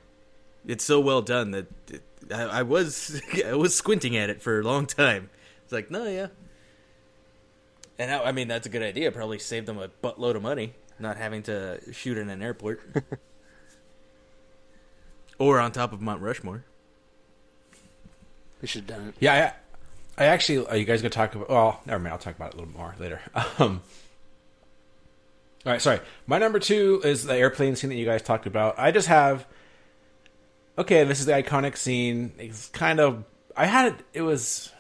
It's so well done that it, I, I was I was squinting at it for a long time. It's like, no, yeah. And I, I mean, that's a good idea. Probably saved them a buttload of money not having to shoot in an airport or on top of Mount Rushmore. They should have done it. Yeah, I, I actually. Are you guys gonna talk about? Well, never mind. I'll talk about it a little more later. Um, all right, sorry. My number two is the airplane scene that you guys talked about. I just have. Okay, this is the iconic scene. It's kind of. I had it. It was.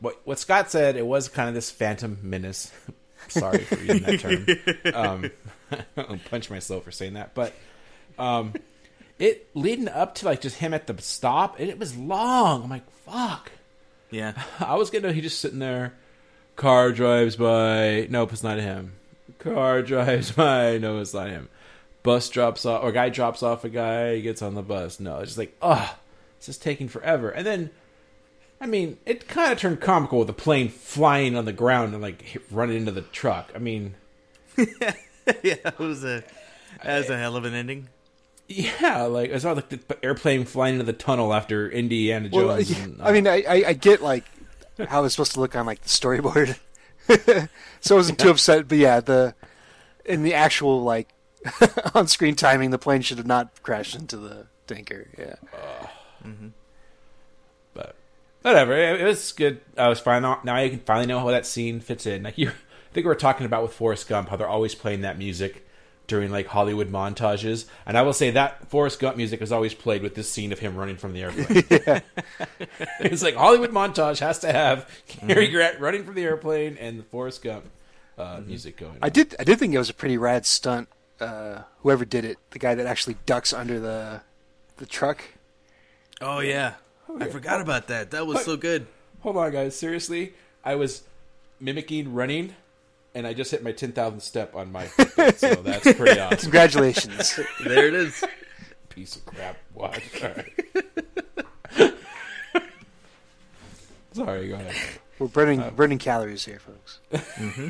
What what Scott said. It was kind of this phantom menace. sorry for using that term. Um, I'll punch myself for saying that, but. Um, it leading up to like just him at the stop, and it was long. I'm like, fuck. Yeah. I was gonna. He just sitting there. Car drives by. Nope, it's not him. Car drives by. No, it's not him. Bus drops off, or guy drops off a guy. Gets on the bus. No, it's just like, oh, this is taking forever. And then, I mean, it kind of turned comical with the plane flying on the ground and like hit, running into the truck. I mean, yeah, it was a that was a hell of an ending. yeah, like I saw like the airplane flying into the tunnel after Indiana Jones. Well, yeah, and, I mean, uh, I, I, I get like how it's supposed to look on like the storyboard, so I wasn't too upset. But yeah, the in the actual like on-screen timing, the plane should have not crashed into the tanker. Yeah, mm-hmm. but whatever. It, it was good. I was fine. Now you can finally know how that scene fits in. Like you, I think we were talking about with Forrest Gump how they're always playing that music during like Hollywood montages, and I will say that Forrest Gump music is always played with this scene of him running from the airplane. it's like Hollywood montage has to have mm-hmm. Cary Grant running from the airplane and the Forrest Gump uh, mm-hmm. music going. I did. I did think it was a pretty rad stunt. Uh, whoever did it, the guy that actually ducks under the the truck. Oh yeah. I forgot about that. That was so good. Hold on, guys. Seriously, I was mimicking running, and I just hit my ten thousandth step on my. Fitbit, so that's pretty awesome. Congratulations. There it is. Piece of crap watch. All right. Sorry, go ahead. We're burning burning calories here, folks.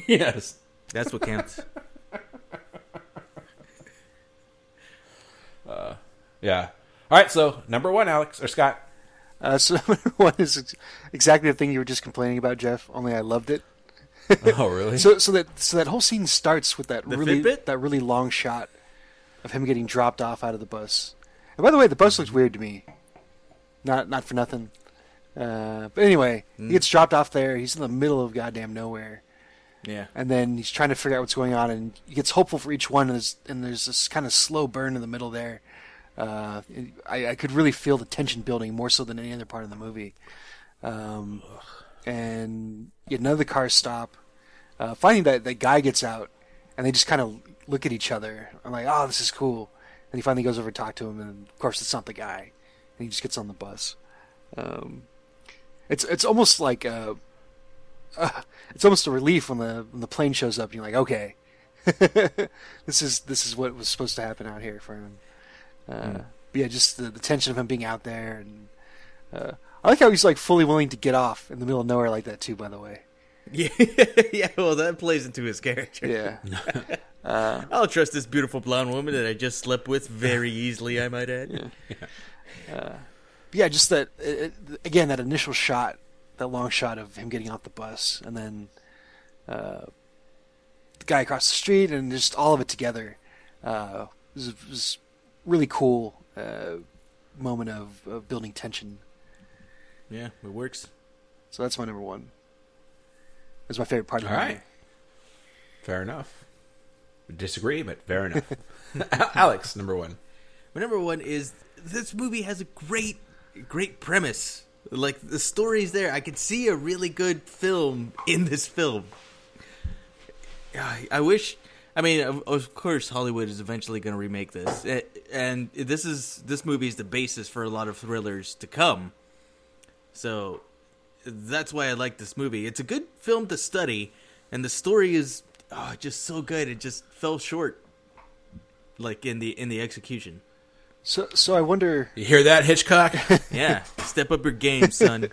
Yes. That's what counts. Yeah. All right. So number one, Alex or Scott. Uh, so number one is exactly the thing you were just complaining about, Jeff. Only I loved it. Oh, really? So so that so that whole scene starts with that The really Fitbit? that really long shot of him getting dropped off out of the bus. And by the way, the bus looks weird to me. Not not for nothing. Uh, but anyway, he gets dropped off there. He's in the middle of goddamn nowhere, Yeah. and then he's trying to figure out what's going on. And he gets hopeful for each one. And there's, and there's this kind of slow burn in the middle there. Uh, I, I could really feel the tension building more so than any other part of the movie. Um, and yet none of the cars stop. Uh, finding that the guy gets out, and they just kind of look at each other. I'm like, oh, this is cool. And he finally goes over to talk to him, and of course, it's not the guy. And he just gets on the bus. Um, it's it's almost like a, uh, it's almost a relief when the when the plane shows up. And you're like, okay, this is this is what was supposed to happen out here for him. Uh, But yeah, just the, the tension of him being out there, and uh, I like how he's like fully willing to get off in the middle of nowhere like that too. By the way, Yeah. yeah. Well, that plays into his character. yeah. I'll trust this beautiful blonde woman that I just slept with very easily. I might add. yeah, Yeah, yeah just that it, it- again that initial shot, that long shot of him getting off the bus, and then uh, the guy across the street, and just all of it together uh, was, was really cool uh, moment of, of building tension. Yeah, it works. So that's my number one. That's my favorite part of All the right. movie. Fair enough. Disagree, but fair enough. Alex, number one. My number one is this movie has a great, great premise. Like the story's there. I could see a really good film in this film. I wish. I mean, of, course, Hollywood is eventually going to remake this, and this is this movie is the basis for a lot of thrillers to come. So that's why I like this movie. It's a good film to study, and the story is oh, just so good. It just fell short, like in the in the execution. So, so I wonder. You hear that, Hitchcock? Yeah, step up your game, son.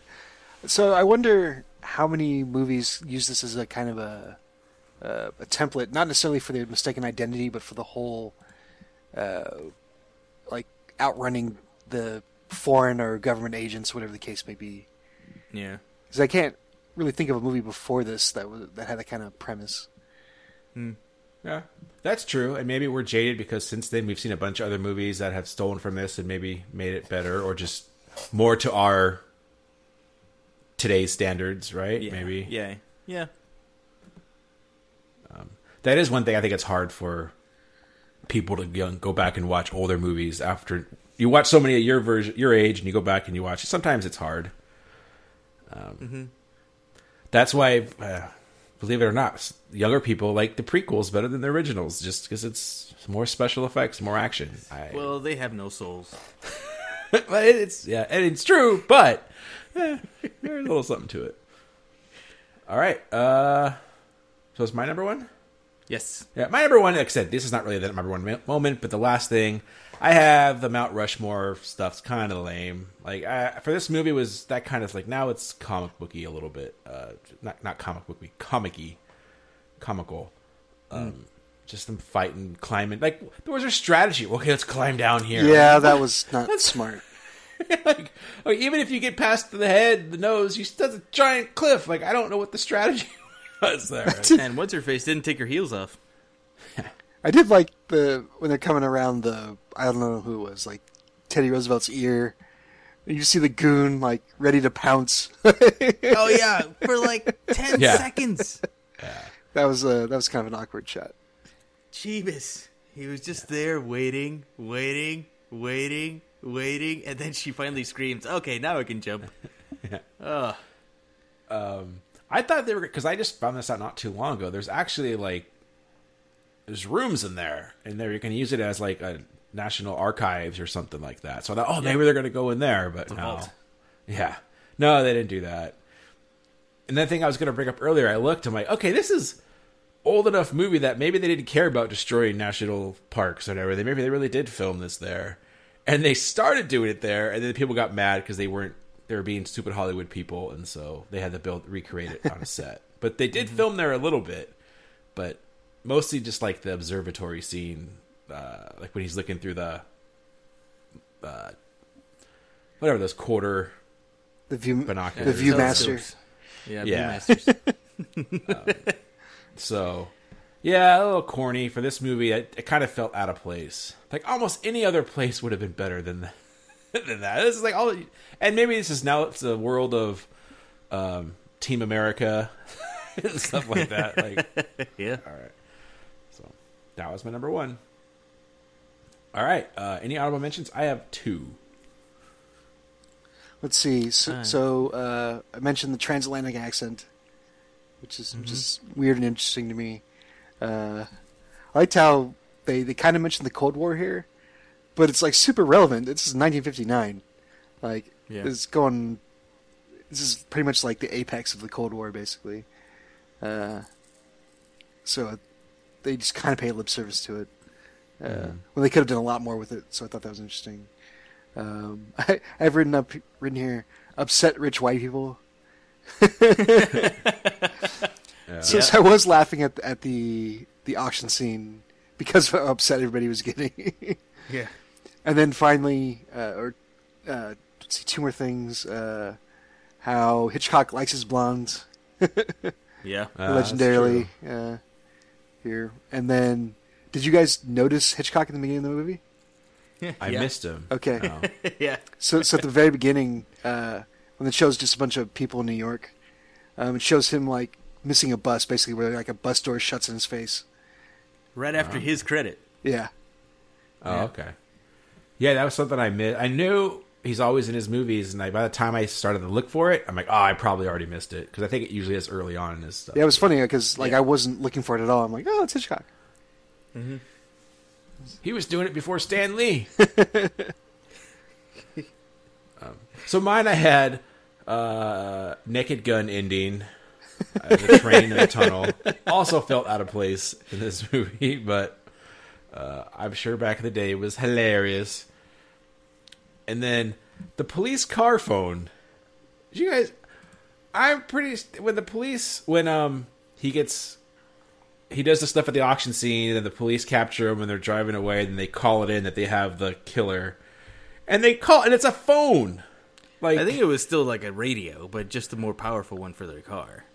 So I wonder how many movies use this as a kind of a uh, a template, not necessarily for the mistaken identity, but for the whole, uh, like outrunning the foreign or government agents, whatever the case may be. Yeah, Because I can't really think of a movie before this that was that had that kind of premise. Yeah, that's true. And maybe we're jaded because since then we've seen a bunch of other movies that have stolen from this and maybe made it better or just more to our today's standards, right? yeah, Maybe. Yeah, yeah. that is one thing I think it's hard for people to go back and watch older movies after you watch so many at your version, your age, and you go back and you watch. Sometimes it's hard. Um, That's why, uh, believe it or not, younger people like the prequels better than the originals, just because it's more special effects, more action. I, Well, they have no souls. but it's yeah, and it's true. But there's a little something to it. All right. Uh, so it's my number one. Yes. Yeah, my number one. Like I said, this is not really the number one moment, but the last thing I have the Mount Rushmore stuff's kind of lame. Like I, for this movie was that kind of like now it's comic booky a little bit. Uh, not not comic booky, comicky, comical. Um, just them fighting, climbing. Like there was a strategy. Okay, let's climb down here. Yeah, that was not smart. like, like, even if you get past the head, the nose, you still have a giant cliff. Like I don't know what the strategy was there. And what's her face didn't take her heels off. I did like the when they're coming around the I don't know who it was like Teddy Roosevelt's ear. And you see the goon like ready to pounce. Oh yeah, for like ten Yeah. seconds. that was uh, that was kind of an awkward shot. Jeebus. He was just there waiting, waiting, waiting, waiting, and then she finally screams, "Okay, now I can jump." Ugh. I thought they were because I just found this out not too long ago. There's actually like there's rooms in there, and there you can use it as like a national archives or something like that. So I thought, oh, maybe they're going to go in there, but no. vault. Yeah, no, they didn't do that. And that thing I was going to bring up earlier, I looked, I'm like, okay, this is old enough movie that maybe they didn't care about destroying national parks or whatever. They maybe they really did film this there, and they started doing it there, and then people got mad because they weren't they were being stupid Hollywood people, and so they had to build recreate it on a set. But they did mm-hmm. film there a little bit, but mostly just like the observatory scene, uh, like when he's looking through the uh, whatever those quarter The view, binoculars. the viewmaster. Telescopes. Yeah, Yeah. viewmasters. So, yeah, a little corny for this movie. It, it kind of felt out of place. Like almost any other place would have been better than than that. This is like all, and maybe this is now it's a world of um, Team America and stuff like that. Like, yeah. all right, so that was my number one. All right, uh, any honorable mentions? I have two. Let's see. So, Alright. so uh, I mentioned the transatlantic accent, which is which is weird and interesting to me. Uh, I liked how they, they kind of mentioned the Cold War here, but it's like super relevant. This is 1959. Like Yeah. it's going. This is pretty much like the apex of the Cold War, basically. Uh, so they just kind of pay lip service to it. Uh, Well, they could have done a lot more with it, so I thought that was interesting. Um, I, I've written up written here upset rich white people. So, so I was laughing at at the the auction scene because of how upset everybody was getting. Yeah. and then finally, uh, or uh, let's see, two more things. Uh, how Hitchcock likes his blondes, Yeah. Uh, that's legendarily uh, here. And then, did you guys notice Hitchcock in the beginning of the movie? I Yeah. missed him. Okay. Oh. yeah. So, so at the very beginning, uh, when it shows just a bunch of people in New York, um, it shows him like missing a bus, basically where like a bus door shuts in his face. Right after his credit. Yeah, Oh, Yeah. okay. Yeah, that was something I missed. I knew he's always in his movies, and I, by the time I started to look for it, I'm like, oh, I probably already missed it because I think it usually is early on in his stuff. yeah. It was funny because like Yeah. I wasn't looking for it at all. I'm like, oh, it's Hitchcock. He was doing it before Stan Lee. um, so mine, I had uh, Naked Gun ending, uh, the train in the tunnel. Also felt out of place in this movie, but uh, I'm sure back in the day it was hilarious. And then the police car phone. Did you guys? I'm pretty when the police when um he gets he does the stuff at the auction scene, and the police capture him when they're driving away, and they call it in that they have the killer, and they call, and it's a phone. Like I think it was still like a radio, but just a more powerful one for their car.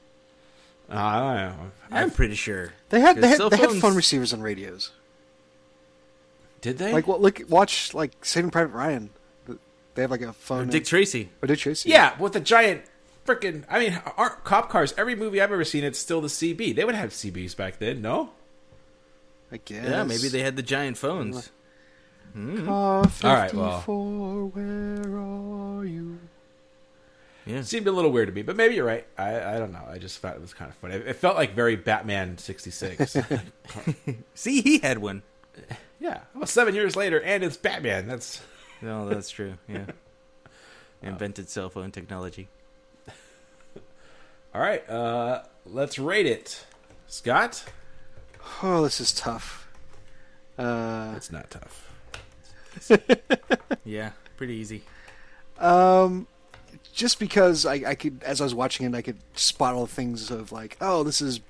I don't know. I'm pretty sure. They had they had, cell they had phone receivers on radios. Did they? Like, well, look, watch like Saving Private Ryan. They have like a Or phone. Dick Tracy. Oh, Dick Tracy. yeah, with the giant freaking. I mean, aren't cop cars? Every movie I've ever seen, it's still the CB. They would have CBs back then, no? I guess. Yeah, maybe they had the giant phones. Hmm. Car All right, well. 54, where are you? Yeah. It seemed a little weird to me, but maybe you're right. I I don't know. I just thought it was kind of funny. It felt like very Batman '66. See, he had one. yeah, well, seven years later, and it's Batman. That's No, that's true. Yeah. invented cell phone technology. All right, uh, let's rate it. Scott? Oh, this is tough. Uh, It's not tough. Yeah, pretty easy. Um, just because I, I could, as I was watching it, I could spot all the things of like, oh, this is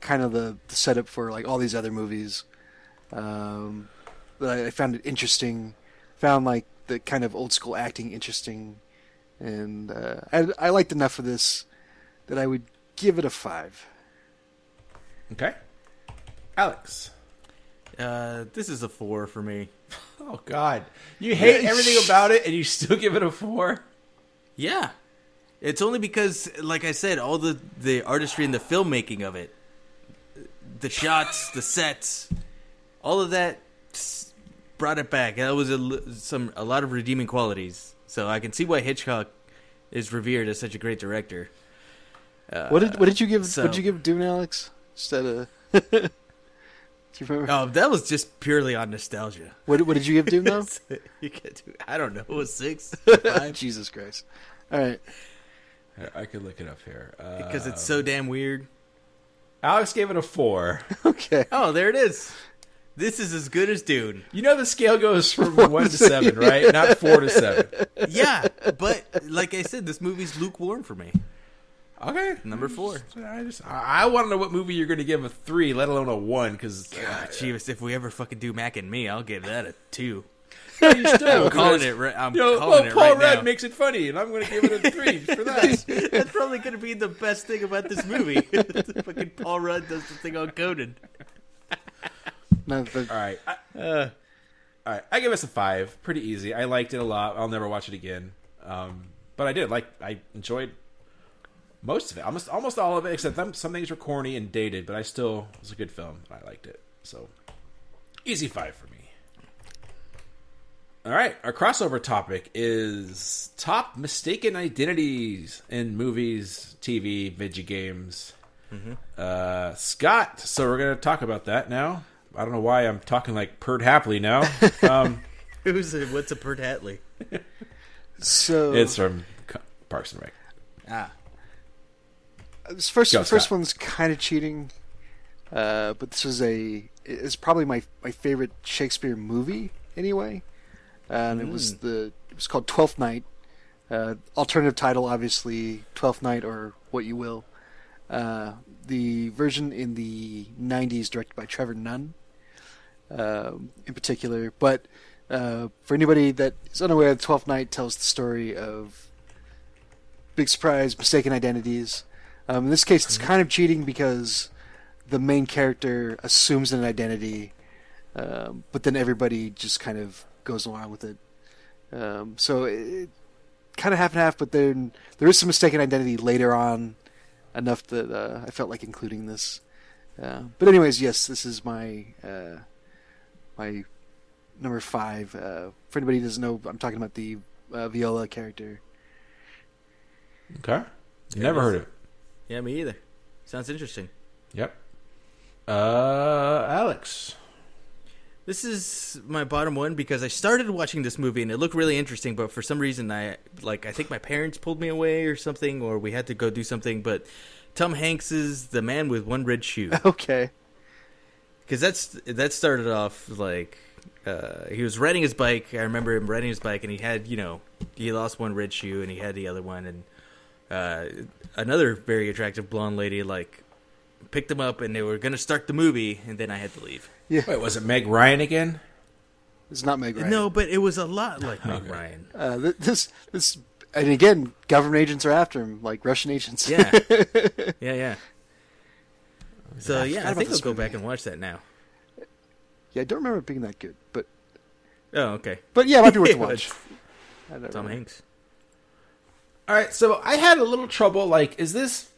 kind of the, the setup for like all these other movies. Um, that I, I found it interesting. Found like the kind of old school acting interesting, and uh, I, I liked enough of this that I would give it a five. Okay. Alex? Uh, this is a four for me. Oh, God. You hate everything about it, and you still give it a four? Yeah, it's only because, like I said, all the the artistry and the filmmaking of it, the shots, the sets, all of that s- brought it back. That was a l- some a lot of redeeming qualities. So I can see why Hitchcock is revered as such a great director. what did what did you give? so- what did you give Dune, Alex? Instead of, do you remember? Oh, that was just purely on nostalgia. What what did you give Dune though? you get to, I don't know, it was six, five, Jesus Christ! All right. I could look it up here. Uh, because it's so damn weird. Alex gave it a four. Okay. Oh, there it is. This is as good as Dune. You know the scale goes from one to seven, right? Not four to seven. Yeah, but like I said, this movie's lukewarm for me. Okay. Number four. I just I, I want to know what movie you're going to give a three, let alone a one, because God, Jeebus, if we ever fucking do Mac and Me, I'll give that a two. you still I'm calling it. Right, I'm You know, calling well, it Paul right Rudd now. makes it funny, and I'm going to give it a three for that. That's probably going to be the best thing about this movie. fucking Paul Rudd does the thing on Conan. No, the, All right, I, Uh, all right. I give us a five. Pretty easy. I liked it a lot. I'll never watch it again. Um, but I did like. I enjoyed most of it. Almost almost all of it, except them, some things were corny and dated. But I still it was a good film. and I liked it. So easy five for me. All right, our crossover topic is top mistaken identities in movies, TV, video games. Uh, Scott, so we're gonna talk about that now. I don't know why I'm talking like Perd Hapley now. Um, who's a, what's a Pert Hatley? so it's from Parks and Rec. Ah, This first Go, first Scott. one's kind of cheating, uh, but this was a it's probably my my favorite Shakespeare movie anyway, and it was the it was called Twelfth Night. Uh, alternative title, obviously, Twelfth Night or What You Will. Uh, the version in the '90s, directed by Trevor Nunn, um, in particular. But uh, for anybody that is unaware, Twelfth Night tells the story of big surprise, mistaken identities. Um, in this case, it's kind of cheating because the main character assumes an identity, um, but then everybody just kind of goes along with it. Um, so it, kind of half and half, but then there is some mistaken identity later on, enough that uh, I felt like including this. Uh, but anyways, yes, this is my uh, my number five. Uh, for anybody who doesn't know, I'm talking about the uh, Viola character. Okay, never heard of it. yeah, me either. Sounds interesting. Yep. Uh, Alex. This is my bottom one because I started watching this movie and it looked really interesting, but for some reason I like I think my parents pulled me away or something, or we had to go do something. But Tom Hanks is the man with one red shoe Okay. Because that's that started off like uh, he was riding his bike. I remember him riding his bike and he had you know he lost one red shoe and he had the other one and uh, another very attractive blonde lady like picked him up and they were gonna start the movie and then I had to leave. Wait, was it Meg Ryan again? It's not Meg Ryan. No, but it was a lot like Meg Ryan. Uh, th- this this and again, government agents are after him, like Russian agents. Yeah, yeah, yeah. So I yeah, I think I'll go movie. back and watch that now. yeah. I don't remember it being that good, but Oh, okay. but yeah, it might be worth a watch. Tom know. Hanks. All right, so I had a little trouble. Like, is this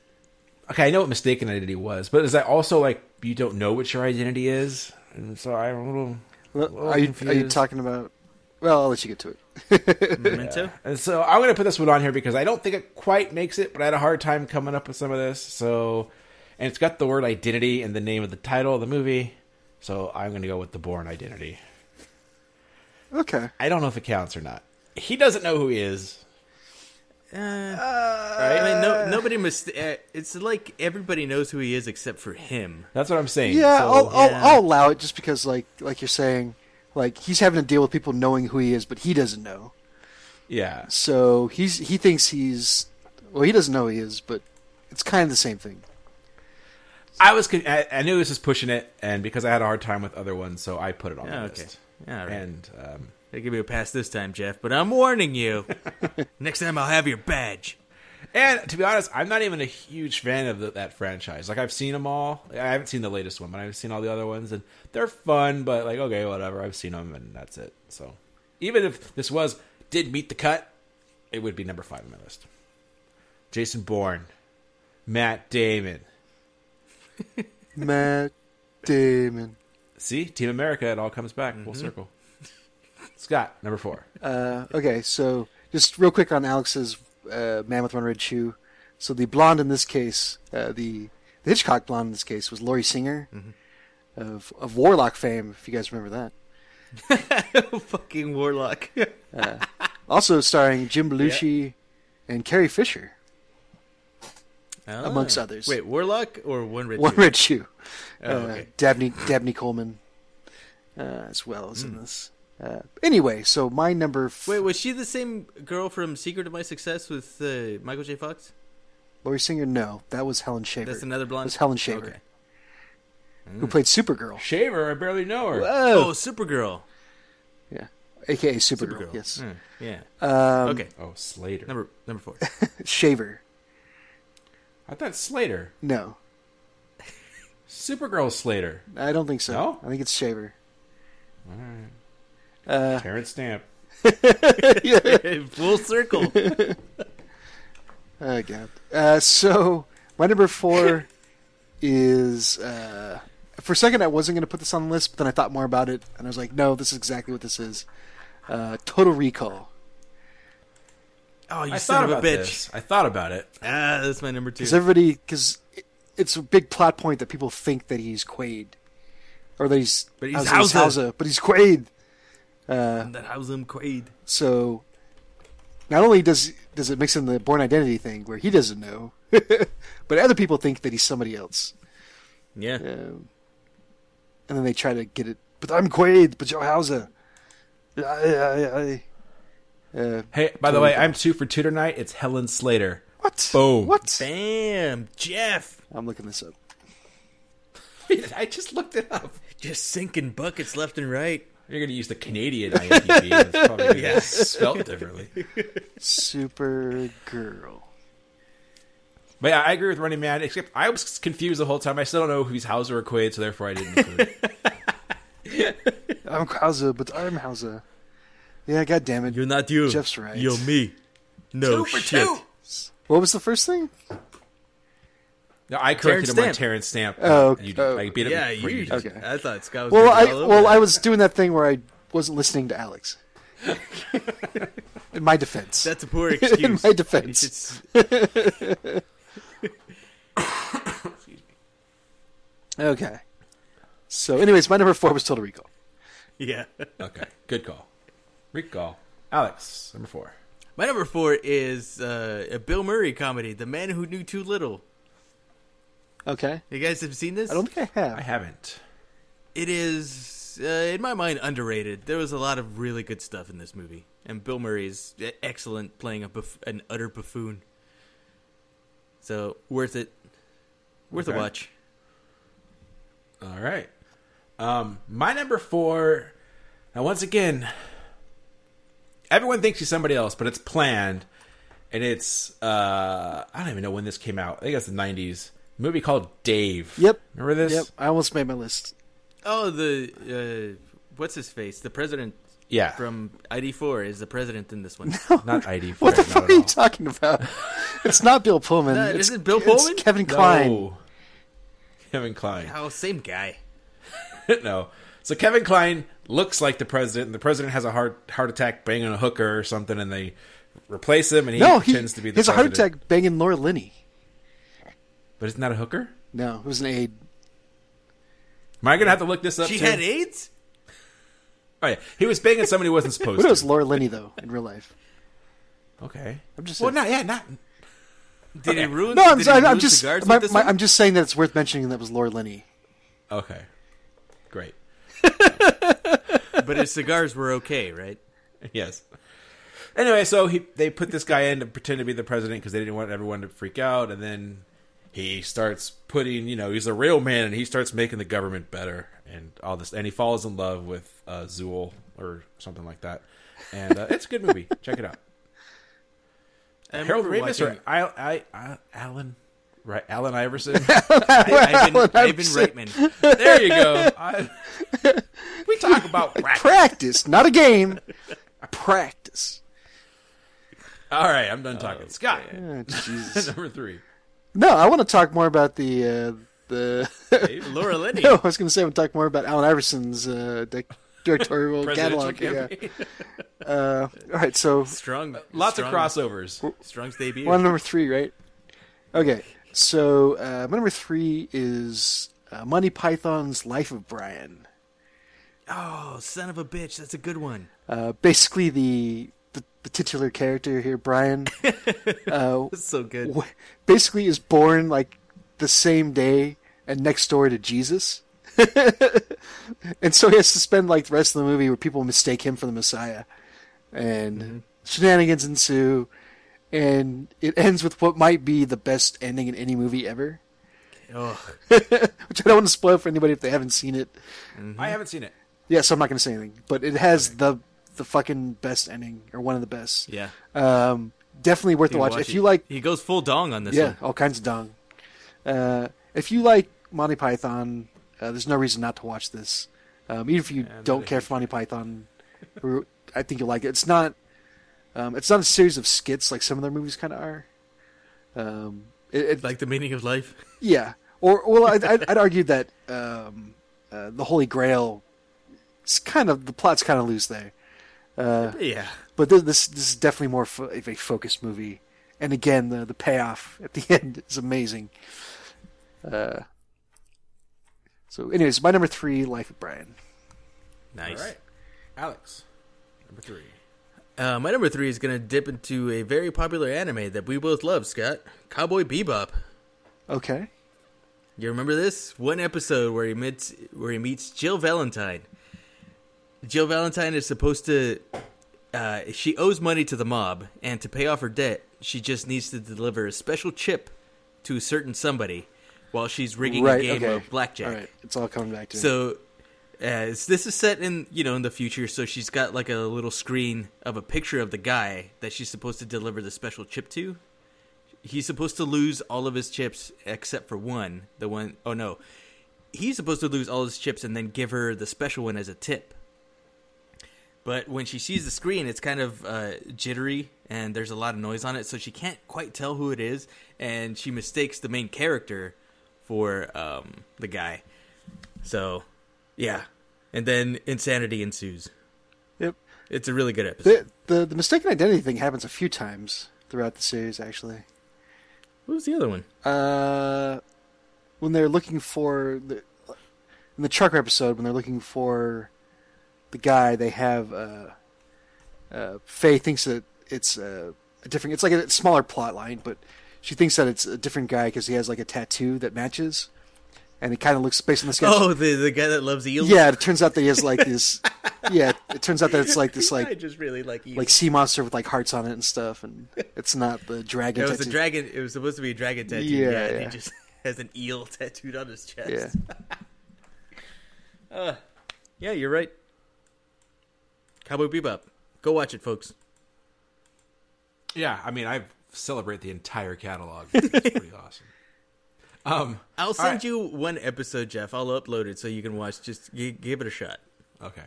okay? I know what mistaken identity was, but is that also like you don't know what your identity is? And so I'm a little. Well, Well, are you are you talking about? Well, I'll let you get to it. Memento. And so I'm going to put this one on here because I don't think it quite makes it, but I had a hard time coming up with some of this. So, and it's got the word identity in the name of the title of the movie. So I'm going to go with the Bourne Identity. Okay. I don't know if it counts or not. He doesn't know who he is. Uh, I mean, no, nobody must. Uh, it's like everybody knows who he is except for him. That's what I'm saying. Yeah, So- I'll, I'll. I'll allow it just because, like, like you're saying, like he's having to deal with people knowing who he is, but he doesn't know. yeah. So he's he thinks he's well, he doesn't know who he is, but it's kind of the same thing. I was. I, I knew this was pushing it, and because I had a hard time with other ones, so I put it on Yeah, the okay. list. All right. And um, They give you a pass this time, Jeff, but I'm warning you. Next time I'll have your badge. and to be honest, I'm not even a huge fan of the, that franchise. Like I've seen them all. I haven't seen the latest one, but I've seen all the other ones, and they're fun. But like, okay, whatever. I've seen them, and that's it. So even if this was did meet the cut, it would be number five on my list. Jason Bourne, Matt Damon. Matt Damon. See, Team America. It all comes back full circle. Scott, number four. Uh, okay, so just real quick on Alex's uh, Man with One Red Shoe. So the blonde in this case, uh, the the Hitchcock blonde in this case was Lori Singer of of Warlock fame. If you guys remember that. Fucking warlock. Also starring Jim Belushi and Carrie Fisher, amongst Ah. others. Wait, warlock or one red? One Shoe? Red Shoe. Oh, uh, okay. Dabney Dabney Coleman, uh, as well as in this. Uh, anyway, so my number. F- Wait, was she the same girl from Secret of My Success with uh, Michael J. Fox? Lori Singer, no, that was Helen Shaver. That's another blonde. That was Helen Shaver, Okay. who played Supergirl. Shaver. I barely know her. Oh, Supergirl. Yeah, aka Supergirl. Supergirl. Yes. Hmm, yeah. Um, okay. Oh, Slater. Number number four. Shaver. I thought Slater. No, Supergirl Slater. I don't think so. No? I think it's Shaver. Uh, Terence Stamp. Full circle. Oh god. Uh, so my number four is uh, for a second I wasn't going to put this on the list, but then I thought more about it, and I was like, no, this is exactly what this is. Uh, Total Recall. Oh, you I son thought of a bitch. this. I thought about it. Ah, that's my number two. Because everybody, because it's a big plot point that people think that he's Quaid, or that he's But he's I was Hauser. but he's Quaid. Uh, that house him Quaid. so not only does does it mix in the Bourne identity thing where he doesn't know, but other people think that he's somebody else. Yeah. Um, and then they try to get it. But I'm Quaid. But Joe Hauser. I, I, I, uh, Hey, by the way, I'm two for two tonight. It's Helen Slater. what? Boom. What? Bam, Jeff. I'm looking this up. I just looked it up. Just sinking buckets left and right. You're going to use the Canadian IMDb. It's probably going to Yeah. spelled differently. Supergirl. But yeah, I agree with Running Man, except I was confused the whole time. I still don't know if he's Hauser or Quaid, so therefore I didn't include it. I'm Hauser, but I'm Hauser. Yeah, god damn it. You're not you. Jeff's right. You're me. No Two for shit. two. What was the first thing? No, I corrected Terence him on Stamp. Terence Stamp. Oh, okay. You, Oh. I beat him Yeah, before you. did. Okay. I thought Scott was. Well, gonna I well that. I was doing that thing where I wasn't listening to Alex. In my defense. That's a poor excuse. In my defense. You should- Okay. So, anyways, my number four was Total Recall. yeah. Okay, good call. Recall. Alex, number four. My number four is uh, a Bill Murray comedy, The Man Who Knew Too Little. Okay. You guys have seen this? I don't think I have. I haven't. It is, uh, in my mind, underrated. There was a lot of really good stuff in this movie, and Bill Murray is excellent playing a buff- an utter buffoon. So worth it, worth Okay. a watch. All right. Um, my number four. Now, once again, everyone thinks he's somebody else, but it's planned, and it's uh, I don't even know when this came out. I think it's the '90s. A movie called Dave. Yep. Remember this? Yep. I almost made my list. Oh, the uh, what's his face? The president Yeah. from ID4 is the president in this one. not ID4. What the fuck at are you talking about? it's not Bill Pullman. No, it's, is it Bill it's Pullman? Kevin Kline. No. Kevin Kline. oh, same guy. no. So Kevin Kline looks like the president, and the president has a heart heart attack banging a hooker or something, and they replace him, and he No, he, pretends to be he the has a heart attack banging Laura Linney. But isn't that a hooker? No, it was an aide. Am I gonna have to look this up? She too? had AIDS. Oh yeah, he was banging somebody who wasn't supposed What to. was Laura Linney though in real life? Okay. I'm just well, saying. not yeah, not Did he ruin? No, I'm, did he I'm, I'm just cigars my, my. I'm just saying that it's worth mentioning that it was Laura Linney. okay. Great. but his cigars were okay, right? yes. Anyway, so he they put this guy in to pretend to be the president because they didn't want everyone to freak out, and then he starts putting, you know, he's a real man, and he starts making the government better, and all this, and he falls in love with uh, Zuul or something like that, and uh, it's a good movie. Check it out. I Harold Ramis or I, I, I, Alan, right? Allen Iverson. I- Ivan, Ivan. Reitman. there you go. I, we talk about practice. Practice, not a game. Practice. All right, I'm done talking. Scott, Oh, Jesus. number three. no, I want to talk more about the uh, the. Laura Linney. no, I was going to say I want to talk more about Allen Iverson's uh, di- directorial catalog. Yeah. Uh, all right, so Strong. Lots strong, of crossovers. Strong's debut. one number three, right? Okay, so uh, my number three is uh, Monty Python's Life of Brian. Oh, son of a bitch! That's a good one. Uh, basically, the, the the titular character here, Brian, uh, so good. w- basically is born like the same day and next door to Jesus. and so he has to spend like the rest of the movie where people mistake him for the Messiah. And shenanigans ensue. And it ends with what might be the best ending in any movie ever. Which I don't want to spoil for anybody if they haven't seen it. I haven't seen it. Yeah, so I'm not going to say anything. But it has the the fucking best ending, or one of the best. yeah. Um, definitely worth the watch. watch If it. you like he goes full dong on this yeah, one. all kinds of dong. Uh, if you like Monty Python, uh, there's no reason not to watch this. Um, even if you And don't care for Monty Python, I think you'll like it. It's not. Um, it's not a series of skits like some of their movies kind of are. Um, it, it, Like the meaning of life. yeah, or well, I'd, I'd, I'd argue that um, uh, the Holy Grail. It's kind of the plot's kind of loose there. Uh, Yeah. but this this, this is definitely more fo- of a focused movie, and again the the payoff at the end is amazing. Uh, so, anyways, my number three, Life of Brian. Nice. All right, Alex, number three. Uh, my number three is going to dip into a very popular anime that we both love, Scott. Cowboy Bebop. Okay, You remember this one episode where he meets where he meets Jill Valentine. Jill Valentine is supposed to. Uh, she owes money to the mob, and to pay off her debt, she just needs to deliver a special chip to a certain somebody while she's rigging right. a game okay, of blackjack. All right, it's all coming back to. So, as this is set in you know in the future, so she's got like a little screen of a picture of the guy that she's supposed to deliver the special chip to. He's supposed to lose all of his chips except for one. The one oh no, he's supposed to lose all his chips and then give her the special one as a tip. But when she sees the screen, it's kind of uh, jittery and there's a lot of noise on it, so she can't quite tell who it is, and she mistakes the main character for um, the guy. So, yeah, and then insanity ensues. Yep. It's a really good episode. the, the the mistaken identity thing happens a few times throughout the series, actually. What was the other one? Uh, when they're looking for the in the trucker episode, when they're looking for the guy, they have uh, uh, Faye thinks that it's uh, a different. It's like a smaller plot line, but she thinks that it's a different guy because he has like a tattoo that matches, and it kind of looks based on the sketch. Oh, the the guy that loves eels. yeah, it turns out that he has like this. yeah, it turns out that it's like this like I like just really like eels. like sea monster with like hearts on it and stuff, and it's not the dragon. it was a dragon. It was supposed to be a dragon tattoo. Yeah, Yeah, and yeah. he just has an eel tattooed on his chest. Yeah. Uh, yeah, you're right. Cowboy Bebop. Go watch it, folks. Yeah, I mean, I celebrate the entire catalog. It's pretty awesome. Um, I'll send right. you one episode, Jeff. I'll upload it so you can watch. Just g- give it a shot. okay.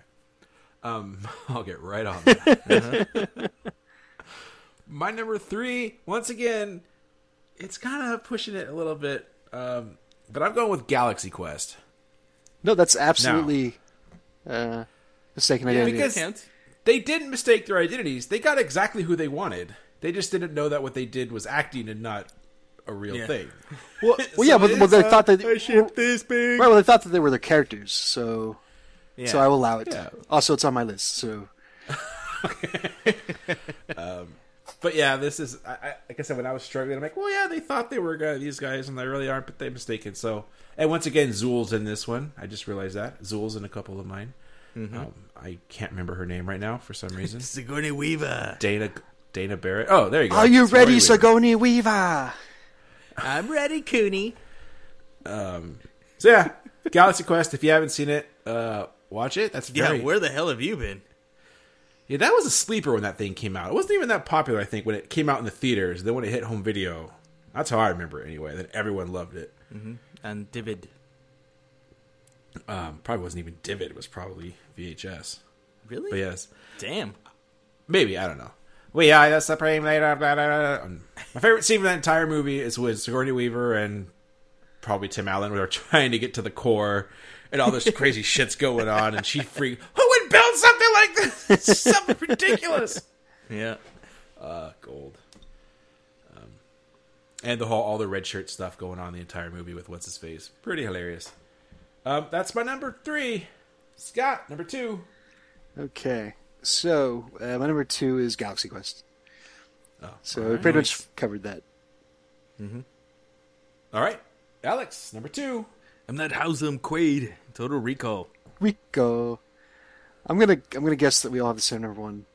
Um, I'll get right on that. My number three, once again, it's kind of pushing it a little bit, um, but I'm going with Galaxy Quest. No, that's absolutely uh, mistaken identity. because- They didn't mistake their identities. They got exactly who they wanted. They just didn't know that what they did was acting and not a real Yeah. thing. well, well So yeah, but, they uh, thought that shipped this big. right. Well, they thought that they were their characters, so Yeah. so I will allow it. Yeah. Also, it's on my list. So but yeah, this is I, I, like I said when I was struggling, I'm like, well, yeah, they thought they were uh, these guys, and they really aren't, but they're mistaken. So, and once again, Zuul's in this one. I just realized that Zuul's in a couple of mine. Um, I can't remember her name right now for some reason. Sigourney Weaver. Dana Dana Barrett. Oh, there you go. Are you Sigourney ready, Weaver. Sigourney Weaver? I'm ready, Cooney. So yeah, Galaxy Quest. If you haven't seen it, uh, watch it. That's Yeah, where the hell have you been? Yeah, that was a sleeper when that thing came out. It wasn't even that popular, I think, when it came out in the theaters. Then when it hit home video, that's how I remember it anyway. Then everyone loved it. And David. Um, probably wasn't even Divid. It was probably VHS. Really? But yes, Damn. maybe I don't know. We are the supreme leader. Blah, blah, blah. My favorite scene from that entire movie is when Sigourney Weaver and probably Tim Allen were trying to get to the core, and all this crazy shit's going on, and she freak. Who would build something like this? It's something ridiculous. Yeah. Uh, gold. Um, and the whole all the red shirt stuff going on the entire movie with what's his face, pretty hilarious. Um, that's my number three. Scott, number two. Okay, so uh, my number two is Galaxy Quest. Oh, So all we right. pretty much covered that. All right, Alex, number two. I'm not Housem Quaid. Total Recall. Rico. I'm gonna I'm gonna guess that we all have the same number one.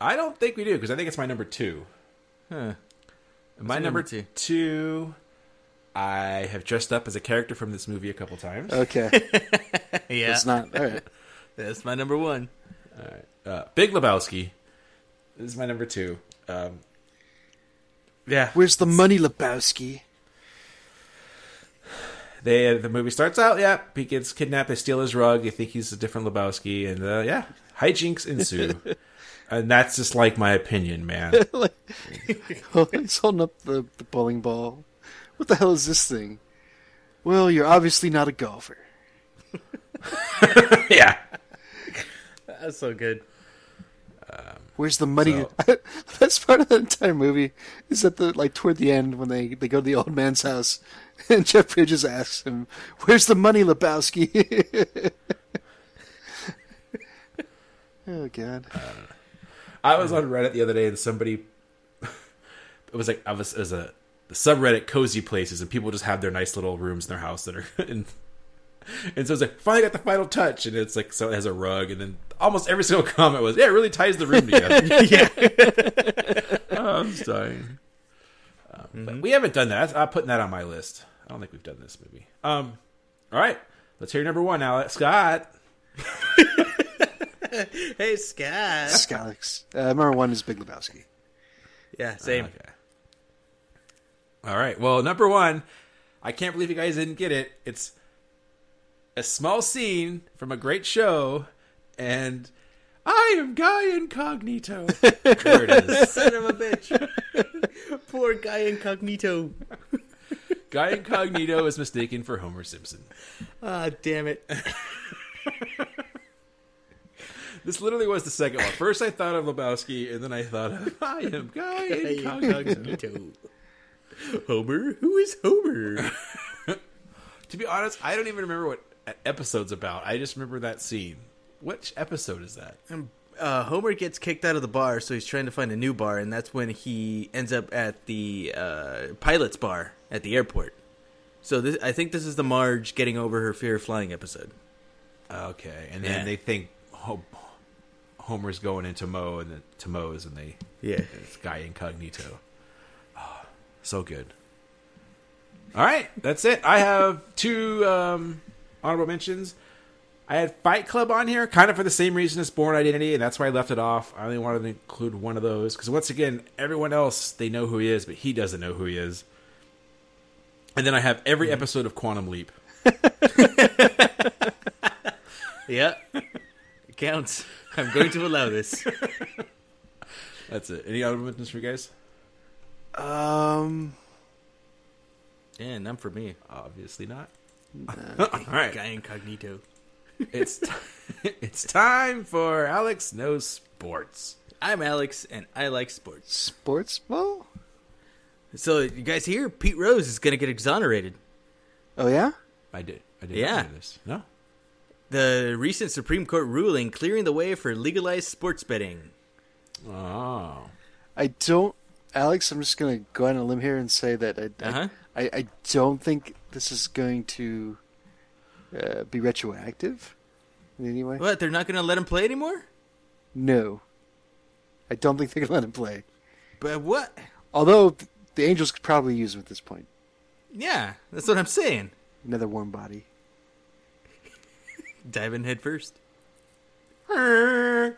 I don't think we do because I think it's my number two. Huh. My number number two? two. I have dressed up as a character from this movie a couple times. Okay, Yeah. it's not all right. That's my number one. Uh, Big Lebowski. This is my number two. Um, yeah, Where's the money, Lebowski? They the movie starts out. Yeah, he gets kidnapped. They steal his rug. They think he's a different Lebowski, and uh, yeah, hijinks ensue. and that's just like my opinion, man. like, he's holding up the, the bowling ball. What the hell is this thing? Well, you're obviously not a golfer. yeah, That's so good. Where's the money? So- the best part of the entire movie is that the like toward the end when they, they go to the old man's house and Jeff Bridges asks him, "Where's the money, Lebowski?" oh God! I was on Reddit the other day, and somebody it was like I was as a the subreddit cozy places, and people just have their nice little rooms in their house that are and and so it's like finally got the final touch, and it's like so it has a rug, and then almost every single comment was yeah, it really ties the room together. yeah. Oh, I'm just dying. Um, But we haven't done that. I'm putting that on my list. I don't think we've done this movie. Um, all right, let's hear number one, Alex Scott. Hey, Scott. Alex. Uh, number one is Big Lebowski. Yeah, same. Okay. All right. Well, number one, I can't believe you guys didn't get it. It's a small scene from a great show, and I am Guy Incognito. there it is. Son of a bitch. Poor guy incognito. Guy Incognito is mistaken for Homer Simpson. Ah, damn it. This literally was the second one. First, I thought of Lebowski, and then I thought of I am Guy Incognito. Incognito. Homer? Who is Homer? to be honest, I don't even remember what episode's about. I just remember that scene. Which episode is that? uh, Homer gets kicked out of the bar, so he's trying to find a new bar, and that's when he ends up at the uh, pilot's bar at the airport. So this, I think this is the Marge getting over her fear of flying episode. Okay, and Yeah. then they think Ho- Homer's going into Mo and the, to Mo's, and they Yeah. it's Guy Incognito. Oh, so good. All right, that's it. I have two um, honorable mentions. I had Fight Club on here, kind of for the same reason as Bourne Identity, and that's why I left it off. I only wanted to include one of those because once again, everyone else they know who he is, but he doesn't know who he is. And then I have every episode of Quantum Leap. Yeah. it counts. I'm going to allow this. That's it. Any other mentions for you guys? Um, Yeah, none for me. Obviously not. All right, Guy incognito. it's it's time for Alex knows sports. I'm Alex, and I like sports. sports ball. So you guys hear? Pete Rose is going to get exonerated. Oh yeah. I did. I did. Yeah. This. No. The recent Supreme Court ruling clearing the way for legalized sports betting. Oh. I don't, Alex. I'm just gonna go on a limb here and say that I, Uh-huh. I, I, I don't think this is going to uh, be retroactive in any way. What? They're not going to let him play anymore? No, I don't think they're gonna let him play. But what? Although the Angels could probably use him at this point. Yeah, that's what I'm saying. Another warm body. Dive in head first.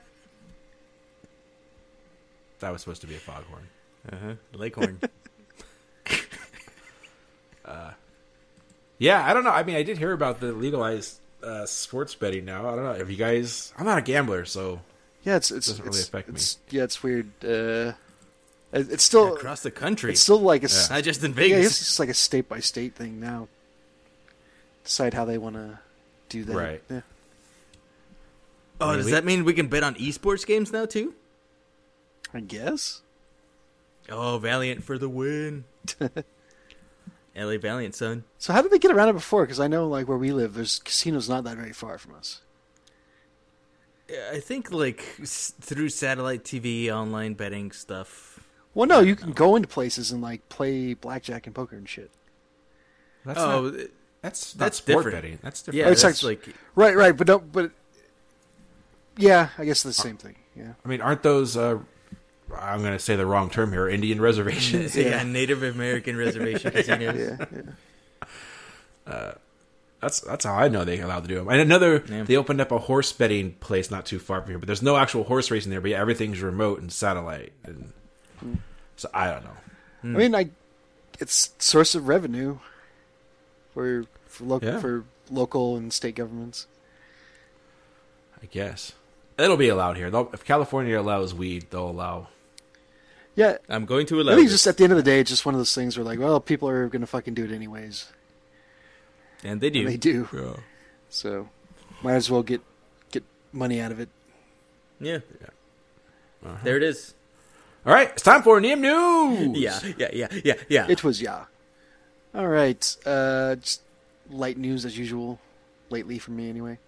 That was supposed to be a foghorn. Uh-huh. Leghorn. Yeah, I don't know. I mean, I did hear about the legalized uh, sports betting now. I don't know. Have you guys? I'm not a gambler, so Yeah, it's it's Doesn't it's, really affect me. yeah, it's weird. Uh, it's still Across the country. it's still like a s- Not just in yeah, Vegas. it's just like a state by state thing now. Decide how they want to do that. Right. Yeah. oh, I mean, does we- that mean we can bet on esports games now, too? I guess. Oh, Valiant for the win. LA Valiant, son. So how did they get around it before? Because I know, like where we live, there's casinos not that very far from us. I think, like, s- through satellite TV, online betting stuff. Well, no, you can go into places and like play blackjack and poker and shit. that's oh, not, that's that's sport different. betting. That's yeah, different. Oh, it's that's like- like... Right, right, but don't, but yeah, I guess the same thing. Yeah. I mean, aren't those? Uh, I'm going to say the wrong term here. Indian reservations. yeah. Native American reservation casinos. Yeah, yeah. Uh, that's that's how I know they allowed to do them. And another, Yeah. they opened up a horse betting place not too far from here, but there's no actual horse racing there. But yeah, everything's remote and satellite, and hmm. so I don't know. Hmm. I mean, I it's source of revenue for for local Yeah. for local and state governments. I guess it'll be allowed here. They'll, if California allows weed, they'll allow. Yeah, I'm going to I allow think this. just at the end of the day, it's just one of those things where like, well, people are going to fucking do it anyways. And they do. And they do. Yeah. So, might as well get get money out of it. Yeah. Uh-huh. There it is. All right, it's time for Neum News. Yeah, yeah, yeah, yeah, yeah. It was yeah. All right, uh, just light news as usual, lately for me anyway.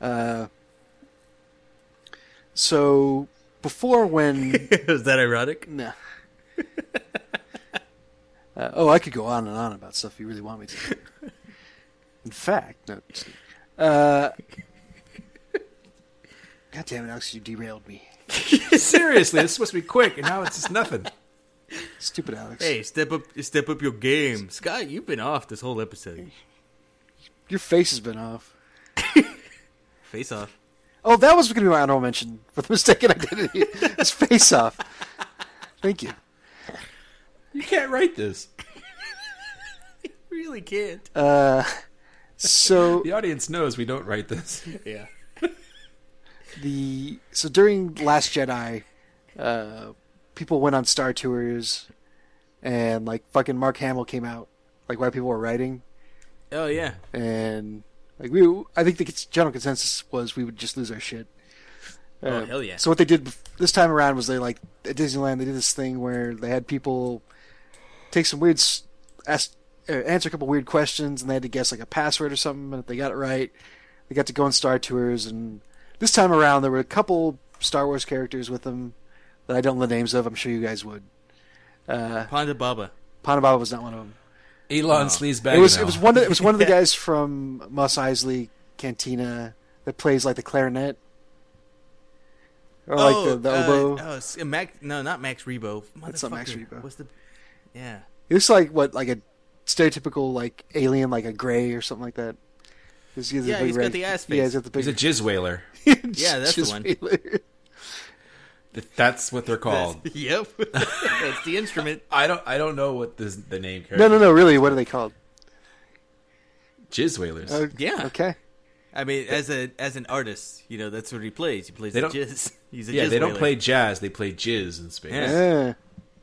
Uh, so before when was that ironic? Nah. uh, oh, I could go on and on about stuff if you really want me to. In fact, no. Uh, God damn it, Alex, you derailed me. Seriously, it's supposed to be quick, and now it's just nothing. Stupid Alex. Hey, step up, step up your game, Scott. You've been off this whole episode. Your face has been off. Face off. Oh, that was going to be my honorable mention for the mistaken identity. it's face off. Thank you. You can't write this. You really can't. Uh, so The audience knows we don't write this. Yeah. the so during Last Jedi, uh, people went on Star Tours, and like fucking Mark Hamill came out, like while people were writing, Oh yeah. and like we, I think the general consensus was we would just lose our shit. Oh, hell yeah. So what they did this time around was they like at Disneyland they did this thing where they had people take some weird ask uh, answer a couple weird questions and they had to guess like a password or something and if they got it right they got to go on Star Tours and this time around there were a couple Star Wars characters with them that I don't know the names of I'm sure you guys would. Uh, Ponda Baba. Ponda Baba was not one of them. Elon Sleazebag. It was it was one of, it was one of the guys from Mos Eisley Cantina that plays like the clarinet or like the, the uh, oboe. oh, it's- uh, Max. No, not Max Rebo. That's not Max Rebo. What's the? Yeah. It looks like what, like a stereotypical like alien, like a gray or something like that. He's, he's Yeah, big he's got the ass Yeah, face. he's got the big. He's a jizz whaler. Yeah, that's the just one. Wheeler. That's what they're called. yep. That's the instrument. I don't. I don't know what this, the name. Is. No, no, no. Really, what are they called? Jizz whalers. Oh, Yeah. Okay. I mean, as a as an artist, you know, that's what he plays. He plays They the don't- jizz. He's a yeah, jizz they don't whaler. play jazz. They play jizz in space. Yeah.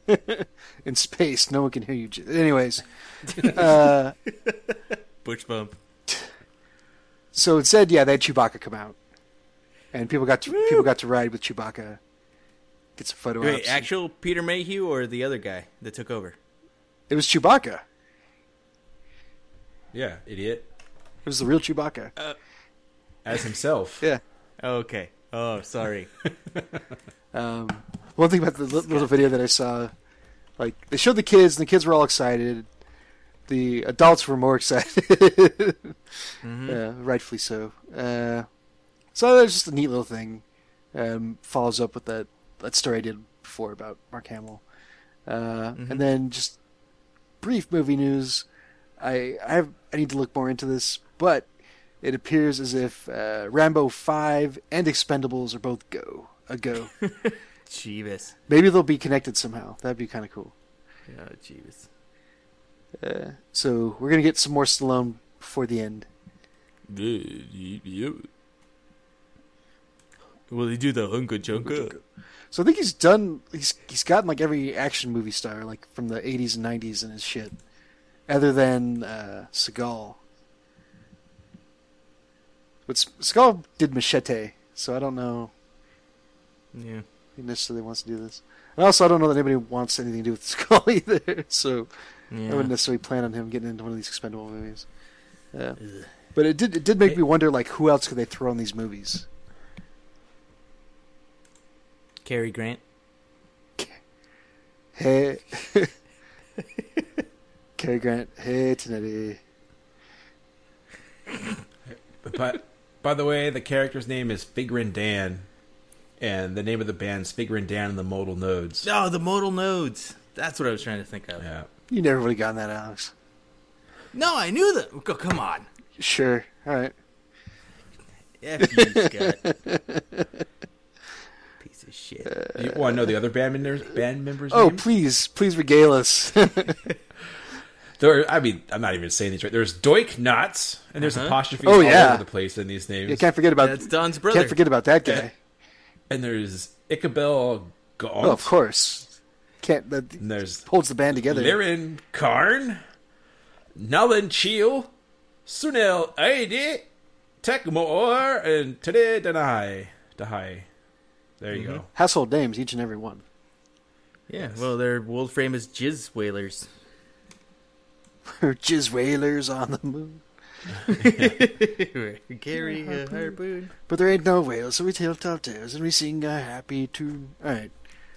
Yeah. In space, no one can hear you. j- Anyways, uh, Butch bump. so it said, yeah, they had Chewbacca come out, and people got to people got to ride with Chewbacca, get some photo Wait, ops. actual Peter Mayhew or the other guy that took over? It was Chewbacca. Yeah, idiot. It was the real Chewbacca. As himself. Yeah. Okay. Oh, sorry. Um, one thing about the li- little video that I saw, like they showed the kids, and the kids were all excited. The adults were more excited. Yeah, rightfully so. Uh, so that's just a neat little thing. Um, follows up with that that story I did before about Mark Hamill, uh, and then just brief movie news. I I have I need to look more into this, but it appears as if uh, Rambo Five and Expendables are both go a go. Jeebus. Maybe they'll be connected somehow. That'd be kind of cool. Yeah, Jeebus. Uh, so we're gonna get some more Stallone before the end. Will he do the hunka chunka? So I think he's done. He's he's gotten like every action movie star like from the '80s and '90s and his shit, other than uh, Seagal. But S- Seagal did Machete, so I don't know Yeah. he necessarily wants to do this. And also, I don't know that anybody wants anything to do with Seagal either. So I wouldn't necessarily plan on him getting into one of these expendable movies. Yeah. But it did it did make me wonder like who else could they throw in these movies? Cary Grant. Hey, Cary Grant. Hey, Tenetti. But by the way, the character's name is Figrin D'an, and the name of the band's Figrin D'an and the Modal Nodes. Oh, the modal nodes. That's what I was trying to think of. Yeah. You never would have gotten that, Alex. No, I knew that. Oh, come on. Sure. All right. F you, Scott. Piece of shit. You want to know the other band members? Band members' Oh, names? please, please regale us. There, I mean, I'm not even saying these right. There's Doik Knotts, and there's Uh-huh. apostrophes Oh, all yeah. over the place in these names. you can't forget about That's Don's brother. Can't forget about that guy. and there's Ichabel Gaunt. Oh, of course. Can't that And there's holds the band together. Lirin Car'n, Nalan Cheel, Sunil Aidi, Tekmoor, and Tade Danai. Dahai. There you mm-hmm. go. Household names, each and every one. Yeah, well, they're world famous jizz whalers. Jizz whalers on the moon. Carry a harpoon. But there ain't no whales, so we tell top tales and we sing a happy tune. All right,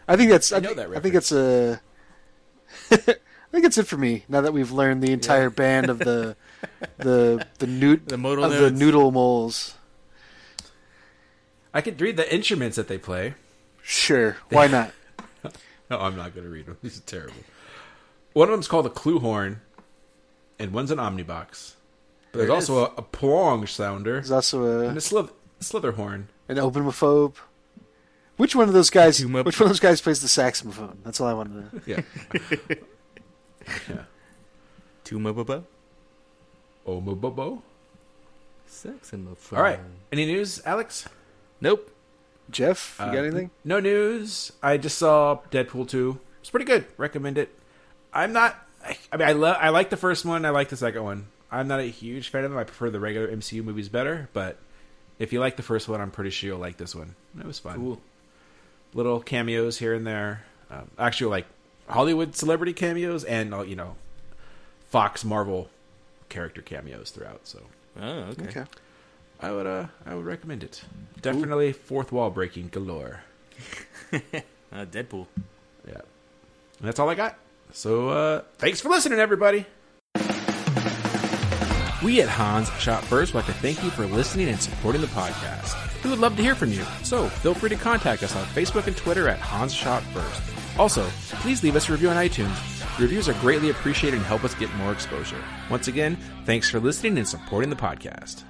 I think that's. I, know think, that I think that's a. I think it's it for me. Now that we've learned the entire band of the, the the noot The modal of the noodle moles. I could read the instruments that they play. Sure, why not? No, I'm not going to read them. These are terrible. One of them's called a clue horn, and one's an omnibox. But there's There also a, a plong sounder There's also and a, a slith- slither horn. an openophobe. Which one of those guys? Two Which one of those guys plays the saxophone? That's all I wanted to know. Yeah. yeah. Tumababa. Omobobo. Saxophone. All right. Any news, Alex? Nope. Jeff, you got Uh, anything? No news. I just saw Deadpool 2. It's pretty good. Recommend it. I'm not. I, I mean, I love. I like the first one. I like the second one. I'm not a huge fan of them. I prefer the regular MCU movies better. But if you like the first one, I'm pretty sure you'll like this one. It was fun. Cool. Little cameos here and there. Um, actually, like Hollywood celebrity cameos and uh, you know, Fox Marvel character cameos throughout. So Oh, okay. Okay. I would. Uh, I would recommend it. Definitely fourth wall breaking galore. Uh, Deadpool. Yeah. And that's all I got. So uh thanks for listening, everybody. We at Han Shot First would like to thank you for listening and supporting the podcast. We would love to hear from you, so feel free to contact us on Facebook and Twitter at Han Shot First. Also, please leave us a review on iTunes. Reviews are greatly appreciated and help us get more exposure. Once again, thanks for listening and supporting the podcast.